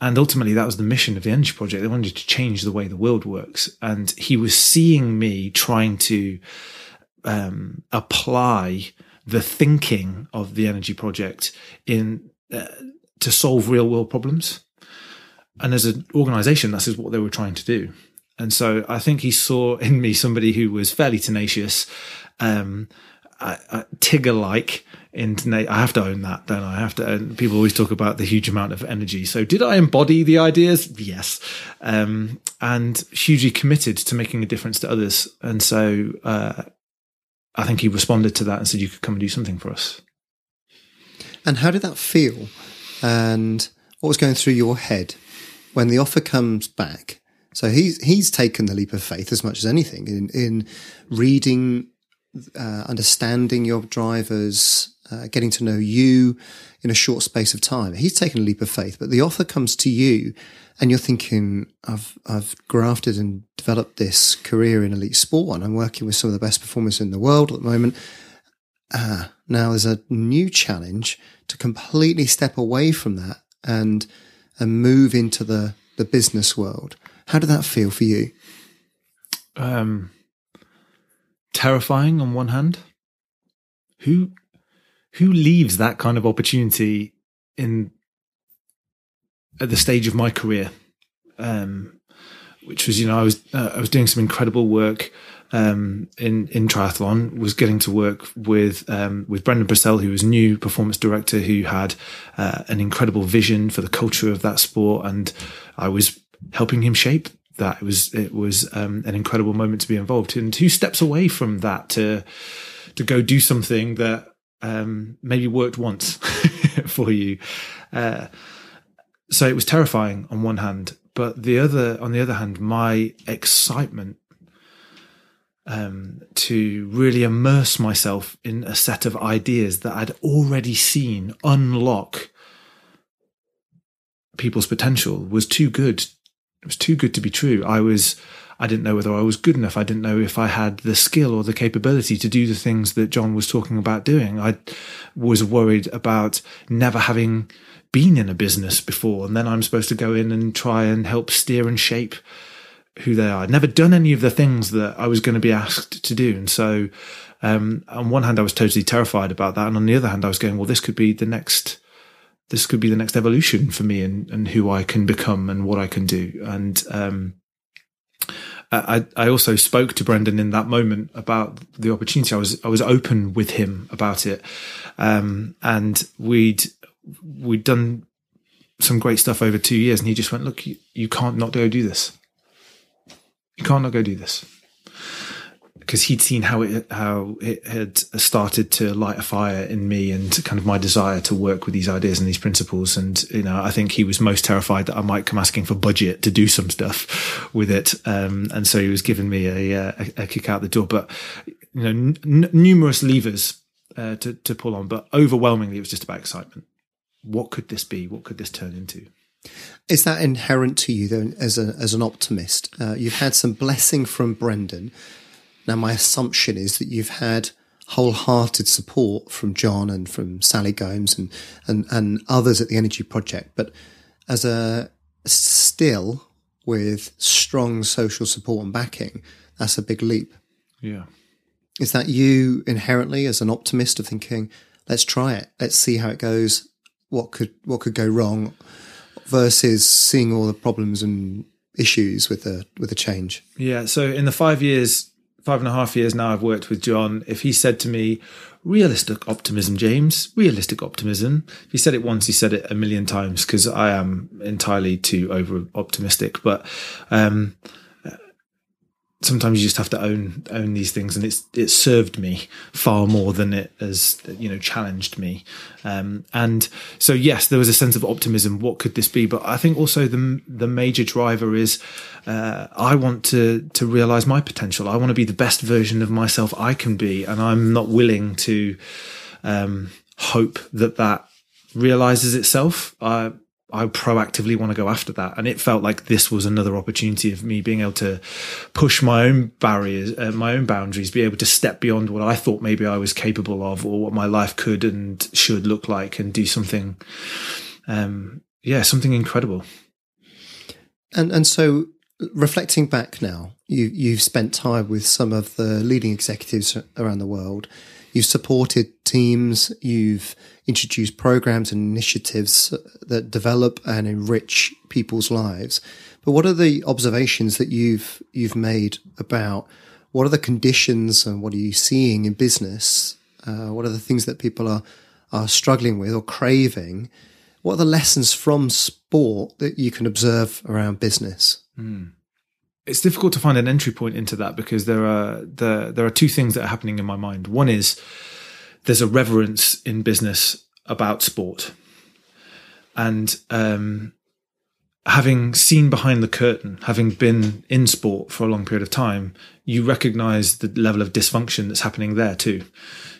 And ultimately, that was the mission of the Energy Project. They wanted to change the way the world works. And he was seeing me trying to um, apply the thinking of the Energy Project in uh, to solve real world problems. And as an organization, this is what they were trying to do. And so I think he saw in me somebody who was fairly tenacious, um, Tigger like. In I have to own that, don't I? I have to. Own, people always talk about the huge amount of energy. So did I embody the ideas? Yes, um, and hugely committed to making a difference to others. And so uh, I think he responded to that and said, "You could come and do something for us." And how did that feel? And what was going through your head when the offer comes back? So he's he's taken the leap of faith as much as anything in in reading, uh, understanding your drivers, uh, getting to know you in a short space of time. He's taken a leap of faith, but the offer comes to you, and you're thinking, "I've I've grafted and developed this career in elite sport, and I'm working with some of the best performers in the world at the moment." Ah, now there's a new challenge to completely step away from that and and move into the the business world. How did that feel for you? Um, terrifying on one hand. Who who leaves that kind of opportunity in at the stage of my career? Um, which was you know I was uh, I was doing some incredible work um, in in triathlon. Was getting to work with um, with Brendan Purcell, who was new performance director, who had uh, an incredible vision for the culture of that sport, and I was helping him shape that. It was it was um, an incredible moment to be involved. And two steps away from that to to go do something that um, maybe worked once for you. Uh, so it was terrifying on one hand, but the other, on the other hand, my excitement um, to really immerse myself in a set of ideas that I'd already seen unlock people's potential was too good. It was too good to be true. I was, I didn't know whether I was good enough. I didn't know if I had the skill or the capability to do the things that John was talking about doing. I was worried about never having been in a business before. And then I'm supposed to go in and try and help steer and shape who they are. I'd never done any of the things that I was going to be asked to do. And so, um, on one hand, I was totally terrified about that. And on the other hand, I was going, well, this could be the next, this could be the next evolution for me and, and who I can become and what I can do. And, um, I, I also spoke to Brendan in that moment about the opportunity. I was I was open with him about it, um, and we'd we'd done some great stuff over two years, and he just went, "Look, you, you can't not go do this. You can't not go do this." Because he'd seen how it how it had started to light a fire in me, and kind of my desire to work with these ideas and these principles. And you know, I think he was most terrified that I might come asking for budget to do some stuff with it. Um, and so he was giving me a, a, a kick out the door. But you know, n- numerous levers uh, to to pull on, but overwhelmingly, it was just about excitement what could this be? What could this turn into? Is that inherent to you then as a as an optimist? Uh, you've had some blessing from Brendan. Now, my assumption is that you've had wholehearted support from John and from Sally Gomes and and, and others at the Energy Project. But as a still with strong social support and backing, that's a big leap. Yeah. Is that you inherently as an optimist of thinking, let's try it, let's see how it goes, what could what could go wrong versus seeing all the problems and issues with the with the change. Yeah. So in the five years, five and a half years now I've worked with John, if he said to me, realistic optimism, James, realistic optimism. If he said it once, he said it a million times because I am entirely too over optimistic. But um, sometimes you just have to own own these things and it's it served me far more than it has you know challenged me. Um, and so yes there was a sense of optimism. What could this be? But i think also the the major driver is uh, i want to to realize my potential. I want to be the best version of myself i can be and i'm not willing to um, hope that that realizes itself. I I proactively want to go after that. And it felt like this was another opportunity of me being able to push my own barriers, uh, my own boundaries, be able to step beyond what I thought maybe I was capable of or what my life could and should look like and do something, um, yeah, something incredible. And, and so reflecting back now, you, you've spent time with some of the leading executives around the world. You've supported teams. You've introduced programs and initiatives that develop and enrich people's lives. But what are the observations that you've you've made about what are the conditions and what are you seeing in business? Uh, what are the things that people are are struggling with or craving? What are the lessons from sport that you can observe around business? Mm it's difficult to find an entry point into that because there are the, there are two things that are happening in my mind. One is there's a reverence in business about sport, and um, having seen behind the curtain, having been in sport for a long period of time, you recognise the level of dysfunction that's happening there too.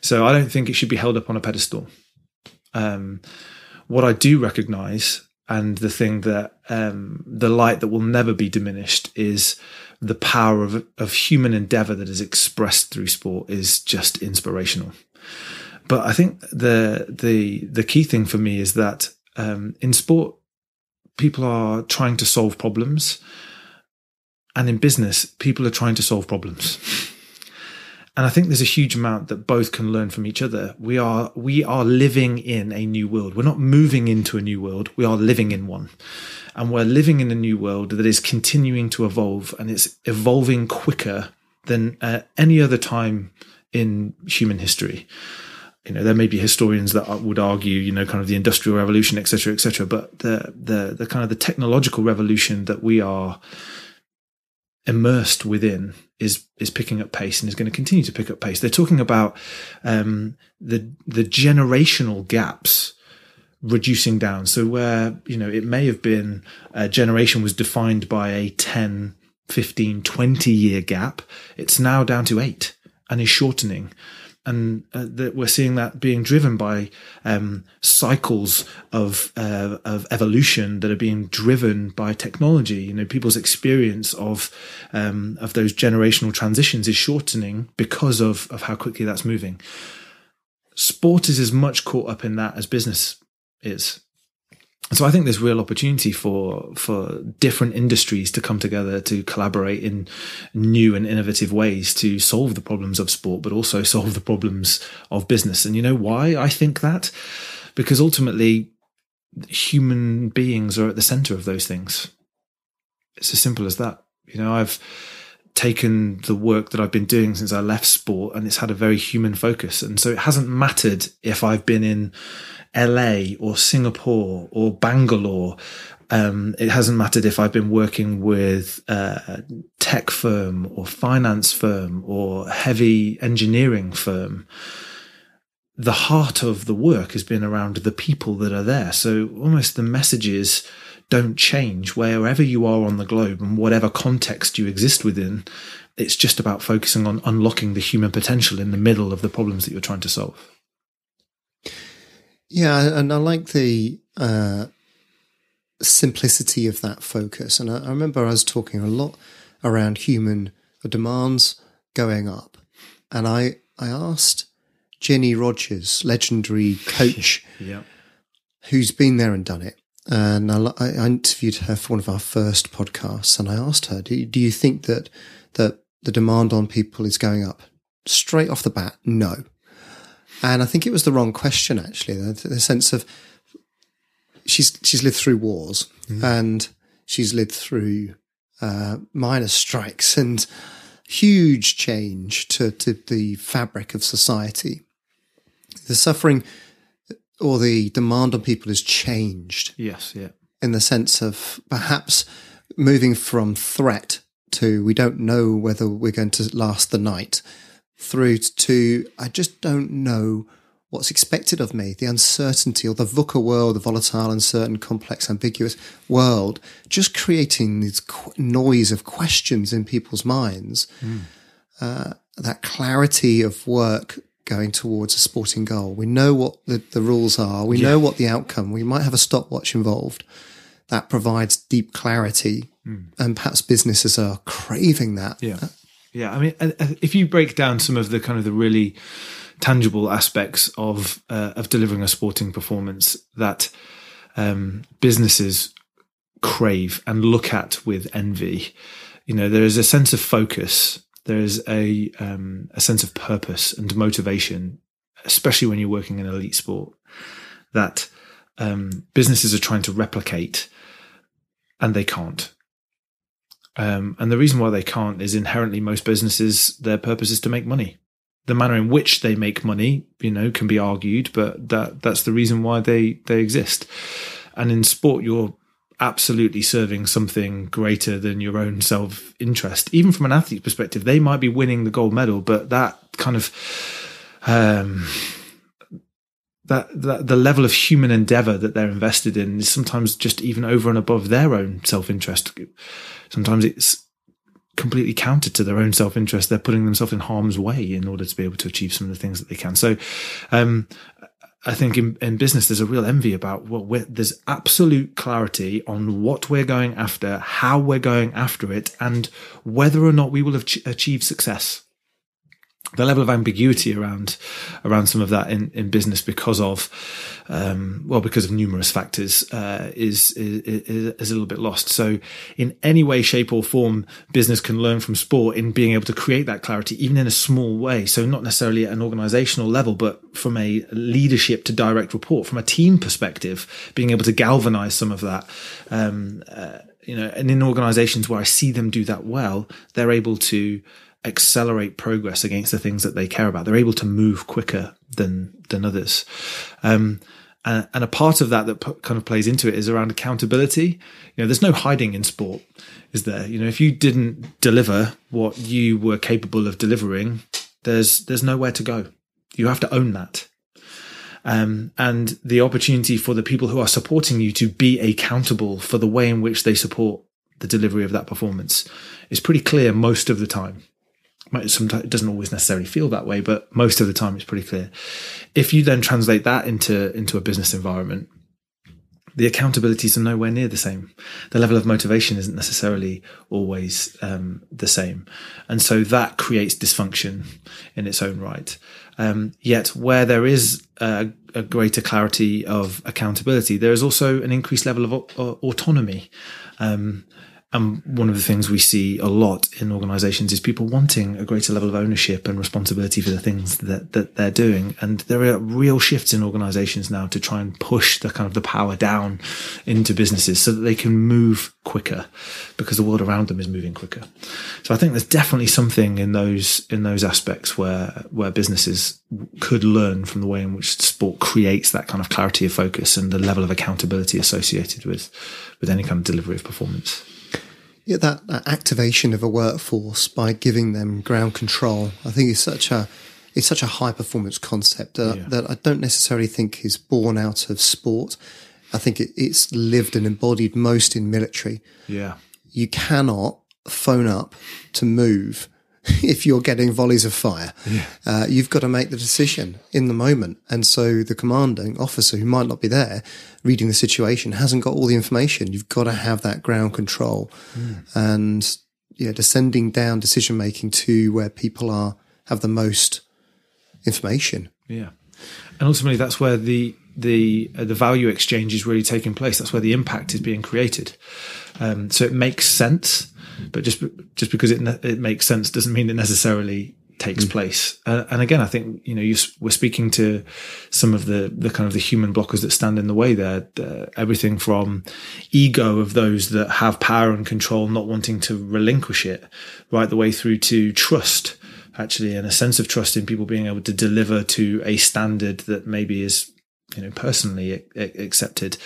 So I don't think it should be held up on a pedestal. Um, what I do recognise and the thing that um, the light that will never be diminished is the power of, of human endeavor that is expressed through sport is just inspirational. But I think the the the key thing for me is that um, in sport, people are trying to solve problems, and in business, people are trying to solve problems. and I think there's a huge amount that both can learn from each other. We are we are living in a new world. We're not moving into a new world. We are living in one, and we're living in a new world that is continuing to evolve, and it's evolving quicker than uh, any other time in human history. You know, there may be historians that would argue, you know, kind of the industrial revolution, etc., cetera, et cetera. But the the the kind of the technological revolution that we are immersed within is is picking up pace and is going to continue to pick up pace. They're talking about um, the the generational gaps reducing down. So where you know it may have been a generation was defined by a 10, 15, 20 year gap, it's now down to eight and is shortening and uh, that we're seeing that being driven by um, cycles of uh, of evolution that are being driven by technology. You know, people's experience of um, of those generational transitions is shortening because of of how quickly that's moving. Sport is as much caught up in that as business is so I think there's real opportunity for for different industries to come together to collaborate in new and innovative ways to solve the problems of sport, but also solve the problems of business. And you know why I think that? Because ultimately, human beings are at the center of those things. It's as simple as that. You know, I've taken the work that I've been doing since I left sport and it's had a very human focus. And so it hasn't mattered if I've been in LA or Singapore or Bangalore. Um, it hasn't mattered if I've been working with a tech firm or finance firm or heavy engineering firm. The heart of the work has been around the people that are there. So almost the messages don't change wherever you are on the globe and whatever context you exist within. It's just about focusing on unlocking the human potential in the middle of the problems that you're trying to solve. Yeah, and I like the uh, simplicity of that focus. And I, I, remember I was talking a lot around human demands going up, and I I asked Jenny Rogers, legendary coach, yeah. who's been there and done it. And I, I, interviewed her for one of our first podcasts, and I asked her, "Do, do you think that that the demand on people is going up?" Straight off the bat, no. And I think it was the wrong question, actually, the, the sense of she's, she's lived through wars mm. and she's lived through uh, miners' strikes and huge change to, to the fabric of society. The suffering or the demand on people has changed. Yes, yeah. In the sense of perhaps moving from threat to we don't know whether we're going to last the night through to I just don't know what's expected of me, the uncertainty or the VUCA world, the volatile, uncertain, complex, ambiguous world, just creating this noise of questions in people's minds. Mm. Uh, that clarity of work going towards a sporting goal. We know what the, the rules are. We yeah. know what the outcome. We might have a stopwatch involved. That provides deep clarity, mm. and perhaps businesses are craving that. Yeah. Yeah, I mean, if you break down some of the kind of the really tangible aspects of uh, of delivering a sporting performance that um, businesses crave and look at with envy, you know, there is a sense of focus. There is a um, a sense of purpose and motivation, especially when you're working in elite sport, that um, businesses are trying to replicate, and they can't um, and the reason why they can't is inherently most businesses, their purpose is to make money. The manner in which they make money, you know, can be argued, but that that's the reason why they they exist. And in sport, you're absolutely serving something greater than your own self interest. Even from an athlete's perspective, they might be winning the gold medal, but that kind of um, that, that the level of human endeavor that they're invested in is sometimes just even over and above their own self interest. Sometimes it's completely counter to their own self interest. They're putting themselves in harm's way in order to be able to achieve some of the things that they can. So, um, I think in, in, business, there's a real envy about what there's absolute clarity on what we're going after, how we're going after it, and whether or not we will have ch- achieve success. The level of ambiguity around around some of that in, in business because of um, well because of numerous factors uh, is, is is a little bit lost. So in any way, shape or form, business can learn from sport in being able to create that clarity, even in a small way. So not necessarily at an organizational level, but from a leadership to direct report, from a team perspective, being able to galvanize some of that. Um, uh, you know, and in organizations where I see them do that well, they're able to accelerate progress against the things that they care about. They're able to move quicker than than others. Um, and, and, a part of that that p- kind of plays into it is around accountability. You know, there's no hiding in sport, is there? You know, if you didn't deliver what you were capable of delivering, there's there's nowhere to go. You have to own that. Um, and the opportunity for the people who are supporting you to be accountable for the way in which they support the delivery of that performance is pretty clear most of the time sometimes it doesn't always necessarily feel that way, but most of the time it's pretty clear. If you then translate that into into a business environment, the accountabilities are nowhere near the same. The level of motivation isn't necessarily always um, the same, and so that creates dysfunction in its own right. Um, yet, where there is a, a, greater clarity of accountability, there is also an increased level of autonomy. Um, and one of the things we see a lot in organizations is people wanting a greater level of ownership and responsibility for the things that, that they're doing. And there are real shifts in organizations now to try and push the kind of the power down into businesses so that they can move quicker because the world around them is moving quicker. So I think there's definitely something in those, in those aspects where, where businesses could learn from the way in which sport creates that kind of clarity of focus and the level of accountability associated with, with any kind of delivery of performance yeah, that, that, activation of a workforce by giving them ground control, I think is such a it's such a high performance concept that, yeah. that I don't necessarily think is born out of sport. I think it, it's lived and embodied most in military. Yeah, you cannot phone up to move if you're getting volleys of fire. Yeah. Uh, you've got to make the decision in the moment. And so the commanding officer who might not be there reading the situation hasn't got all the information. You've got to have that ground control mm. and yeah, descending down decision making to where people are have the most information. Yeah. And ultimately that's where the the uh, the value exchange is really taking place. That's where the impact is being created. Um, so it makes sense but just just because it it makes sense doesn't mean it necessarily takes mm. place. Uh, and again, I think you know you, we're speaking to some of the the kind of the human blockers that stand in the way there. Uh, everything from ego of those that have power and control, not wanting to relinquish it, right the way through to trust, actually, and a sense of trust in people being able to deliver to a standard that maybe is you know personally accepted.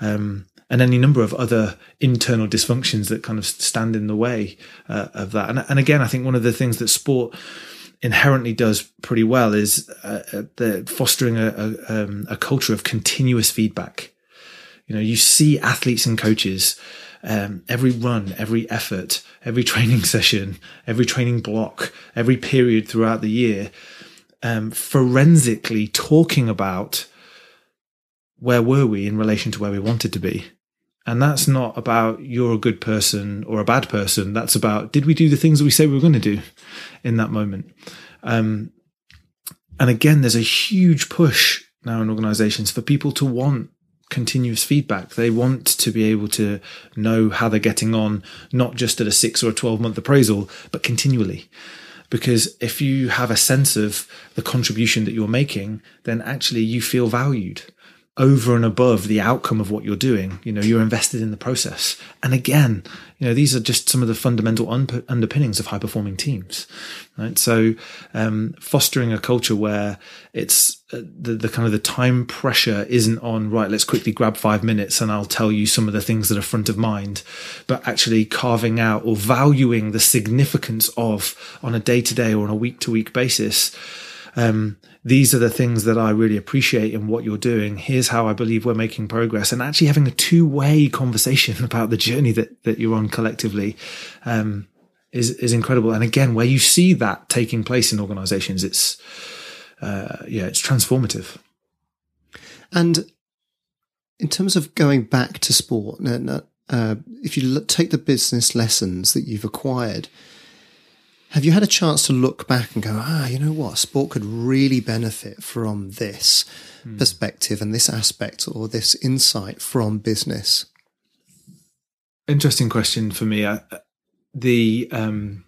Um, and any number of other internal dysfunctions that kind of stand in the way uh, of that. And, and again, I think one of the things that sport inherently does pretty well is uh, uh, the fostering a, a, um, a, culture of continuous feedback. You know, you see athletes and coaches, um, every run, every effort, every training session, every training block, every period throughout the year, um, forensically talking about where were we in relation to where we wanted to be and that's not about you're a good person or a bad person. That's about did we do the things that we say we were going to do in that moment? Um, and again, there's a huge push now in organizations for people to want continuous feedback. They want to be able to know how they're getting on, not just at a six or a 12 month appraisal, but continually. Because if you have a sense of the contribution that you're making, then actually you feel valued over and above the outcome of what you're doing. You know, you're invested in the process. And again, you know, these are just some of the fundamental un- underpinnings of high performing teams, right? So, um, fostering a culture where it's uh, the, the kind of the time pressure isn't on, right, let's quickly grab five minutes and I'll tell you some of the things that are front of mind, but actually carving out or valuing the significance of on a day to day or on a week to week basis. Um, these are the things that I really appreciate in what you're doing. Here's how I believe we're making progress and actually having a two way conversation about the journey that, that you're on collectively, um, is, is incredible. And again, where you see that taking place in organizations, it's, uh, yeah, it's transformative. And in terms of going back to sport, uh, if you take the business lessons that you've acquired, Have you had a chance to look back and go, ah, you know what, sport could really benefit from this mm. perspective and this aspect or this insight from business? Interesting question for me. Uh, the um,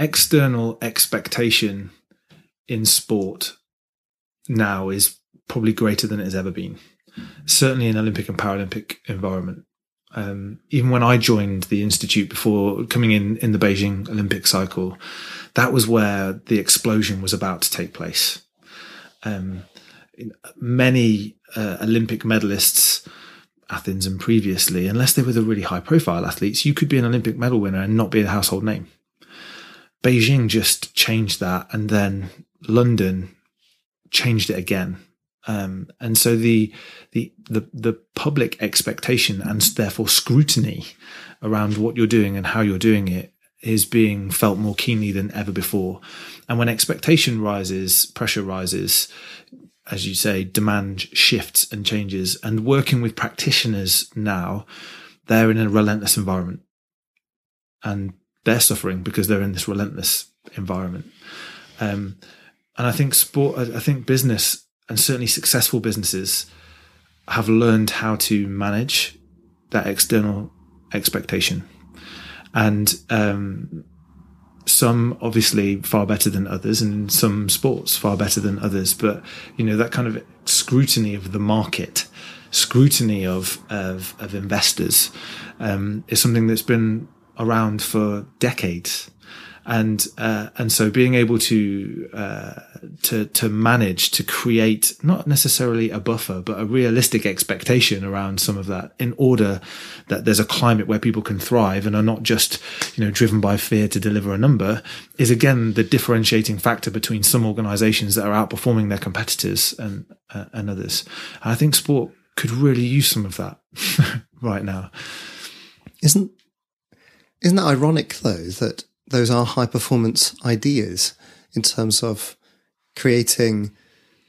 external expectation in sport now is probably greater than it has ever been. Certainly in Olympic and Paralympic environment. Um, even when I joined the institute before coming in in the Beijing Olympic cycle, that was where the explosion was about to take place. Um, many uh, Olympic medalists, Athens and previously, unless they were the really high profile athletes, you could be an Olympic medal winner and not be a household name. Beijing just changed that, and then London changed it again. Um, and so the, the the the public expectation and therefore scrutiny around what you're doing and how you're doing it is being felt more keenly than ever before. And when expectation rises, pressure rises, as you say, demand shifts and changes. And working with practitioners now, they're in a relentless environment. And they're suffering because they're in this relentless environment. Um, and I think sport, I think business and certainly successful businesses have learned how to manage that external expectation. And um, some obviously far better than others, and some sports far better than others. But you know that kind of scrutiny of the market, scrutiny of of, of investors, um, is something that's been around for decades and uh, and so being able to uh, to to manage to create not necessarily a buffer but a realistic expectation around some of that in order that there's a climate where people can thrive and are not just you know driven by fear to deliver a number is again the differentiating factor between some organizations that are outperforming their competitors and uh, and others. And I think sport could really use some of that right now. Isn't isn't that ironic though that those are high performance ideas in terms of creating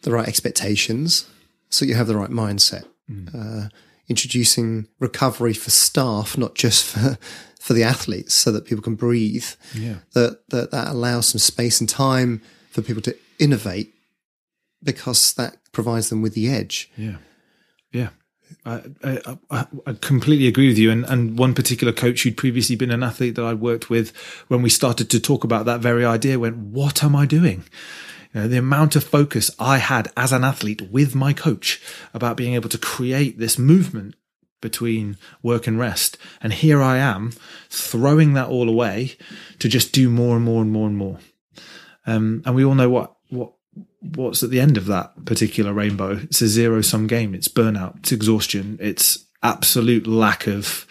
the right expectations so you have the right mindset. Mm. Uh, introducing recovery for staff, not just for for the athletes, so that people can breathe. Yeah. That that that allows some space and time for people to innovate because that provides them with the edge. Yeah. Yeah. I, I, I, completely agree with you. And, and one particular coach who'd previously been an athlete that I'd worked with, when we started to talk about that very idea, went, What am I doing? You know, the amount of focus I had as an athlete with my coach about being able to create this movement between work and rest. And here I am throwing that all away to just do more and more and more and more. Um, and we all know what, what what's at the end of that particular rainbow. It's a zero sum game. It's burnout. It's exhaustion. It's absolute lack of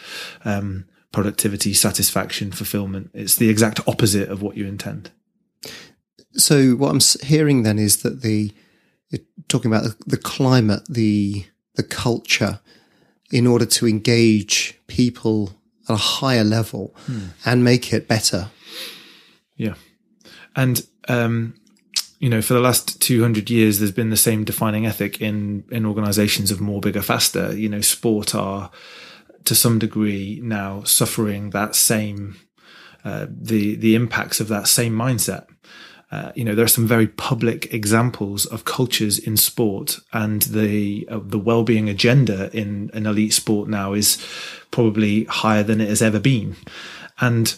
um, productivity, satisfaction, fulfillment. It's the exact opposite of what you intend. So what I'm hearing then is that the you're talking about the, the climate, the the culture, in order to engage people at a higher level hmm. and make it better. Yeah, and um, you know, for the last 200 years, there's been the same defining ethic in, in organizations of more, bigger, faster. You know, sport are to some degree now suffering that same, uh, the, the impacts of that same mindset. Uh, you know, there are some very public examples of cultures in sport, and the uh, the well-being agenda in an elite sport now is probably higher than it has ever been. And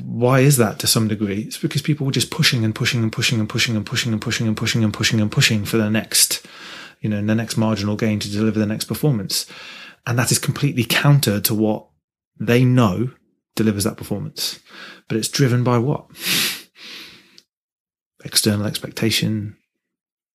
why is that to some degree? It's because people were just pushing and pushing and pushing and pushing and pushing and pushing and pushing and pushing and pushing for the next, you know, the next marginal gain to deliver the next performance. And that is completely counter to what they know delivers that performance. But it's driven by what? External expectation,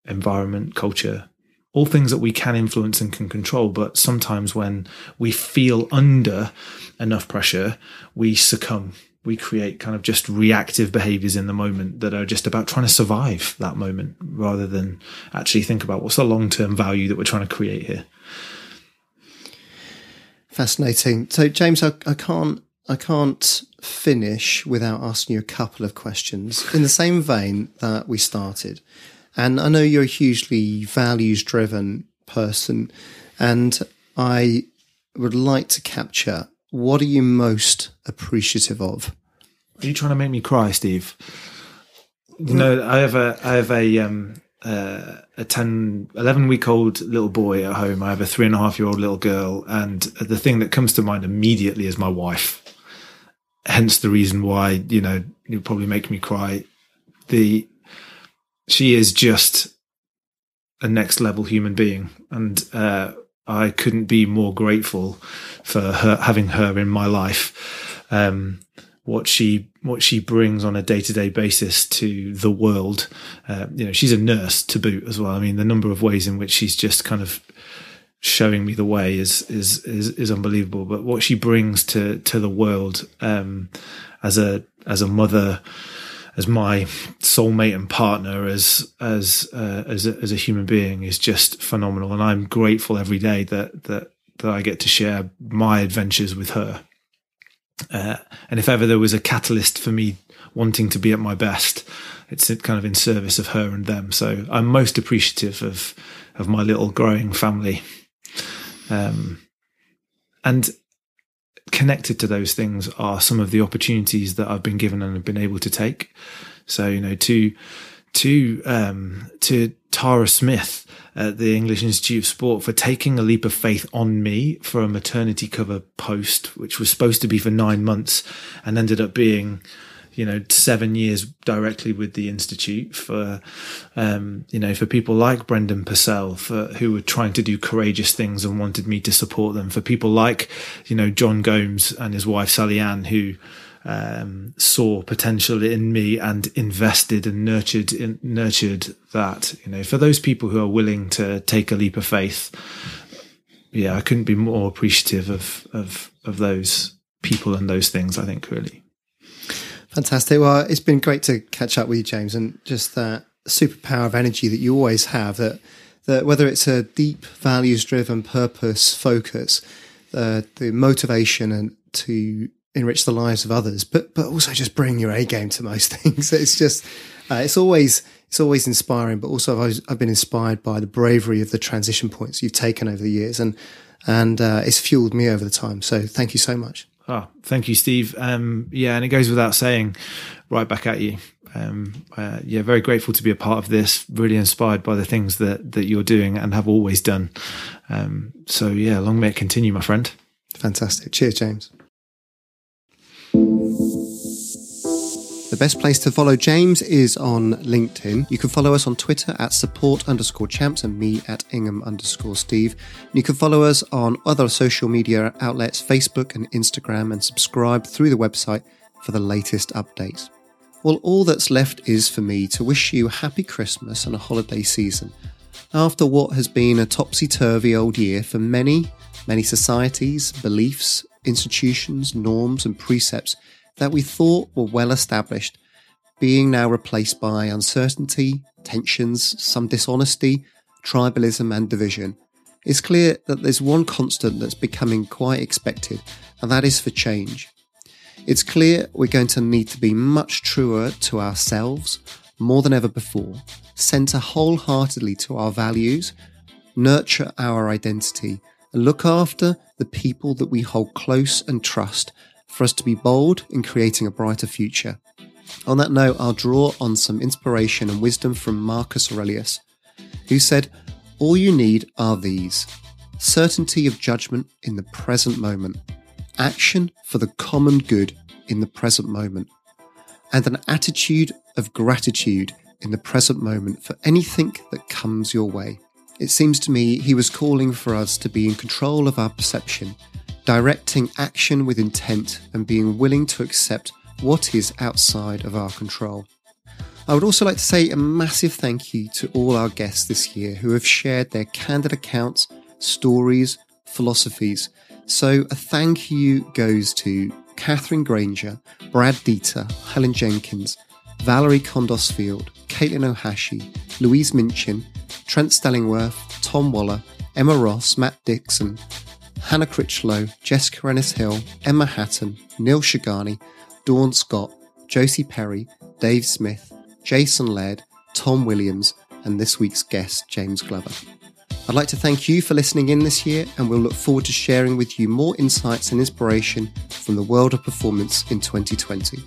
environment, culture, all things that we can influence and can control. But sometimes when we feel under enough pressure, we succumb we create kind of just reactive behaviors in the moment that are just about trying to survive that moment rather than actually think about what's the long term value that we're trying to create here. Fascinating. So, James, I, I can't I can't finish without asking you a couple of questions in the same vein that we started. And I know you're a hugely values driven person, and I would like to capture what are you most appreciative of Are you trying to make me cry, Steve? You know, I have a I have a um uh, a 10, 11 week old little boy at home. I have a three and a half year old little girl, and the thing that comes to mind immediately is my wife. Hence the reason why you know you probably make me cry. The she is just a next level human being, and uh, I couldn't be more grateful for her having her in my life. Um, what she what she brings on a day to day basis to the world. Uh, you know, she's a nurse to boot as well. I mean, the number of ways in which she's just kind of showing me the way is is is, is unbelievable. But what she brings to to the world um, as a as a mother, as my soulmate and partner, as as uh, as a, as a human being is just phenomenal. And I'm grateful every day that that that I get to share my adventures with her. Uh, and if ever there was a catalyst for me wanting to be at my best, it's kind of in service of her and them. So I'm most appreciative of of my little growing family, um, and connected to those things are some of the opportunities that I've been given and have been able to take. So you know to to um, to Tara Smith at the English Institute of Sport for taking a leap of faith on me for a maternity cover post, which was supposed to be for nine months and ended up being, you know, seven years directly with the Institute for, um, you know, for people like Brendan Purcell, for, who were trying to do courageous things and wanted me to support them, for people like, you know, John Gomes and his wife Sally Ann, who, um, saw potential in me and invested and nurtured in, nurtured that. You know, for those people who are willing to take a leap of faith, yeah, I couldn't be more appreciative of of of those people and those things. I think really fantastic. Well, it's been great to catch up with you, James, and just that superpower of energy that you always have. That that whether it's a deep values driven purpose focus, uh, the motivation and to enrich the lives of others, but but also just bring your A game to most things. It's just uh, it's always it's always inspiring, but also I've, I've, been inspired by the bravery of the transition points you've taken over the years, and and uh, it's fueled me over the time. So thank you so much. Oh, thank you, Steve. Um, yeah, and it goes without saying, right back at you. Um, uh, yeah, very grateful to be a part of this. Really inspired by the things that that you're doing and have always done. Um, so yeah, long may it continue, my friend. Fantastic. Cheers, James. The best place to follow James is on LinkedIn. You can follow us on Twitter at support underscore champs and me at Ingham underscore Steve. You can follow us on other social media outlets, Facebook and Instagram, and subscribe through the website for the latest updates. Well, all that's left is for me to wish you a happy Christmas and a holiday season. After what has been a topsy turvy old year for many, many societies, beliefs, institutions, norms, and precepts, that we thought were well established being now replaced by uncertainty, tensions, some dishonesty, tribalism, and division, it's clear that there's one constant that's becoming quite expected, and that is for change. It's clear we're going to need to be much truer to ourselves more than ever before, centre wholeheartedly to our values, nurture our identity, and look after the people that we hold close and trust for us to be bold in creating a brighter future. On that note, I'll draw on some inspiration and wisdom from Marcus Aurelius, who said, All you need are these certainty of judgment in the present moment, action for the common good in the present moment, and an attitude of gratitude in the present moment for anything that comes your way. It seems to me he was calling for us to be in control of our perception directing action with intent and being willing to accept what is outside of our control. I would also like to say a massive thank you to all our guests this year who have shared their candid accounts, stories, philosophies. So a thank you goes to Katherine Grainger, Brad Dieter, Helen Jenkins, Valerie Condosfield, Katelyn Ohashi, Louise Minchin, Trent Stellingwerff, Tom Waller, Emma Ross, Matt Dixon, Hannah Critchlow, Jessica Ennis Hill, Emma Hatton, Neil Shigani, Dawn Scott, Josie Perry, Dave Smith, Jason Laird, Tom Williams, and this week's guest, James Glover. I'd like to thank you for listening in this year, and we'll look forward to sharing with you more insights and inspiration from the world of performance in 2020.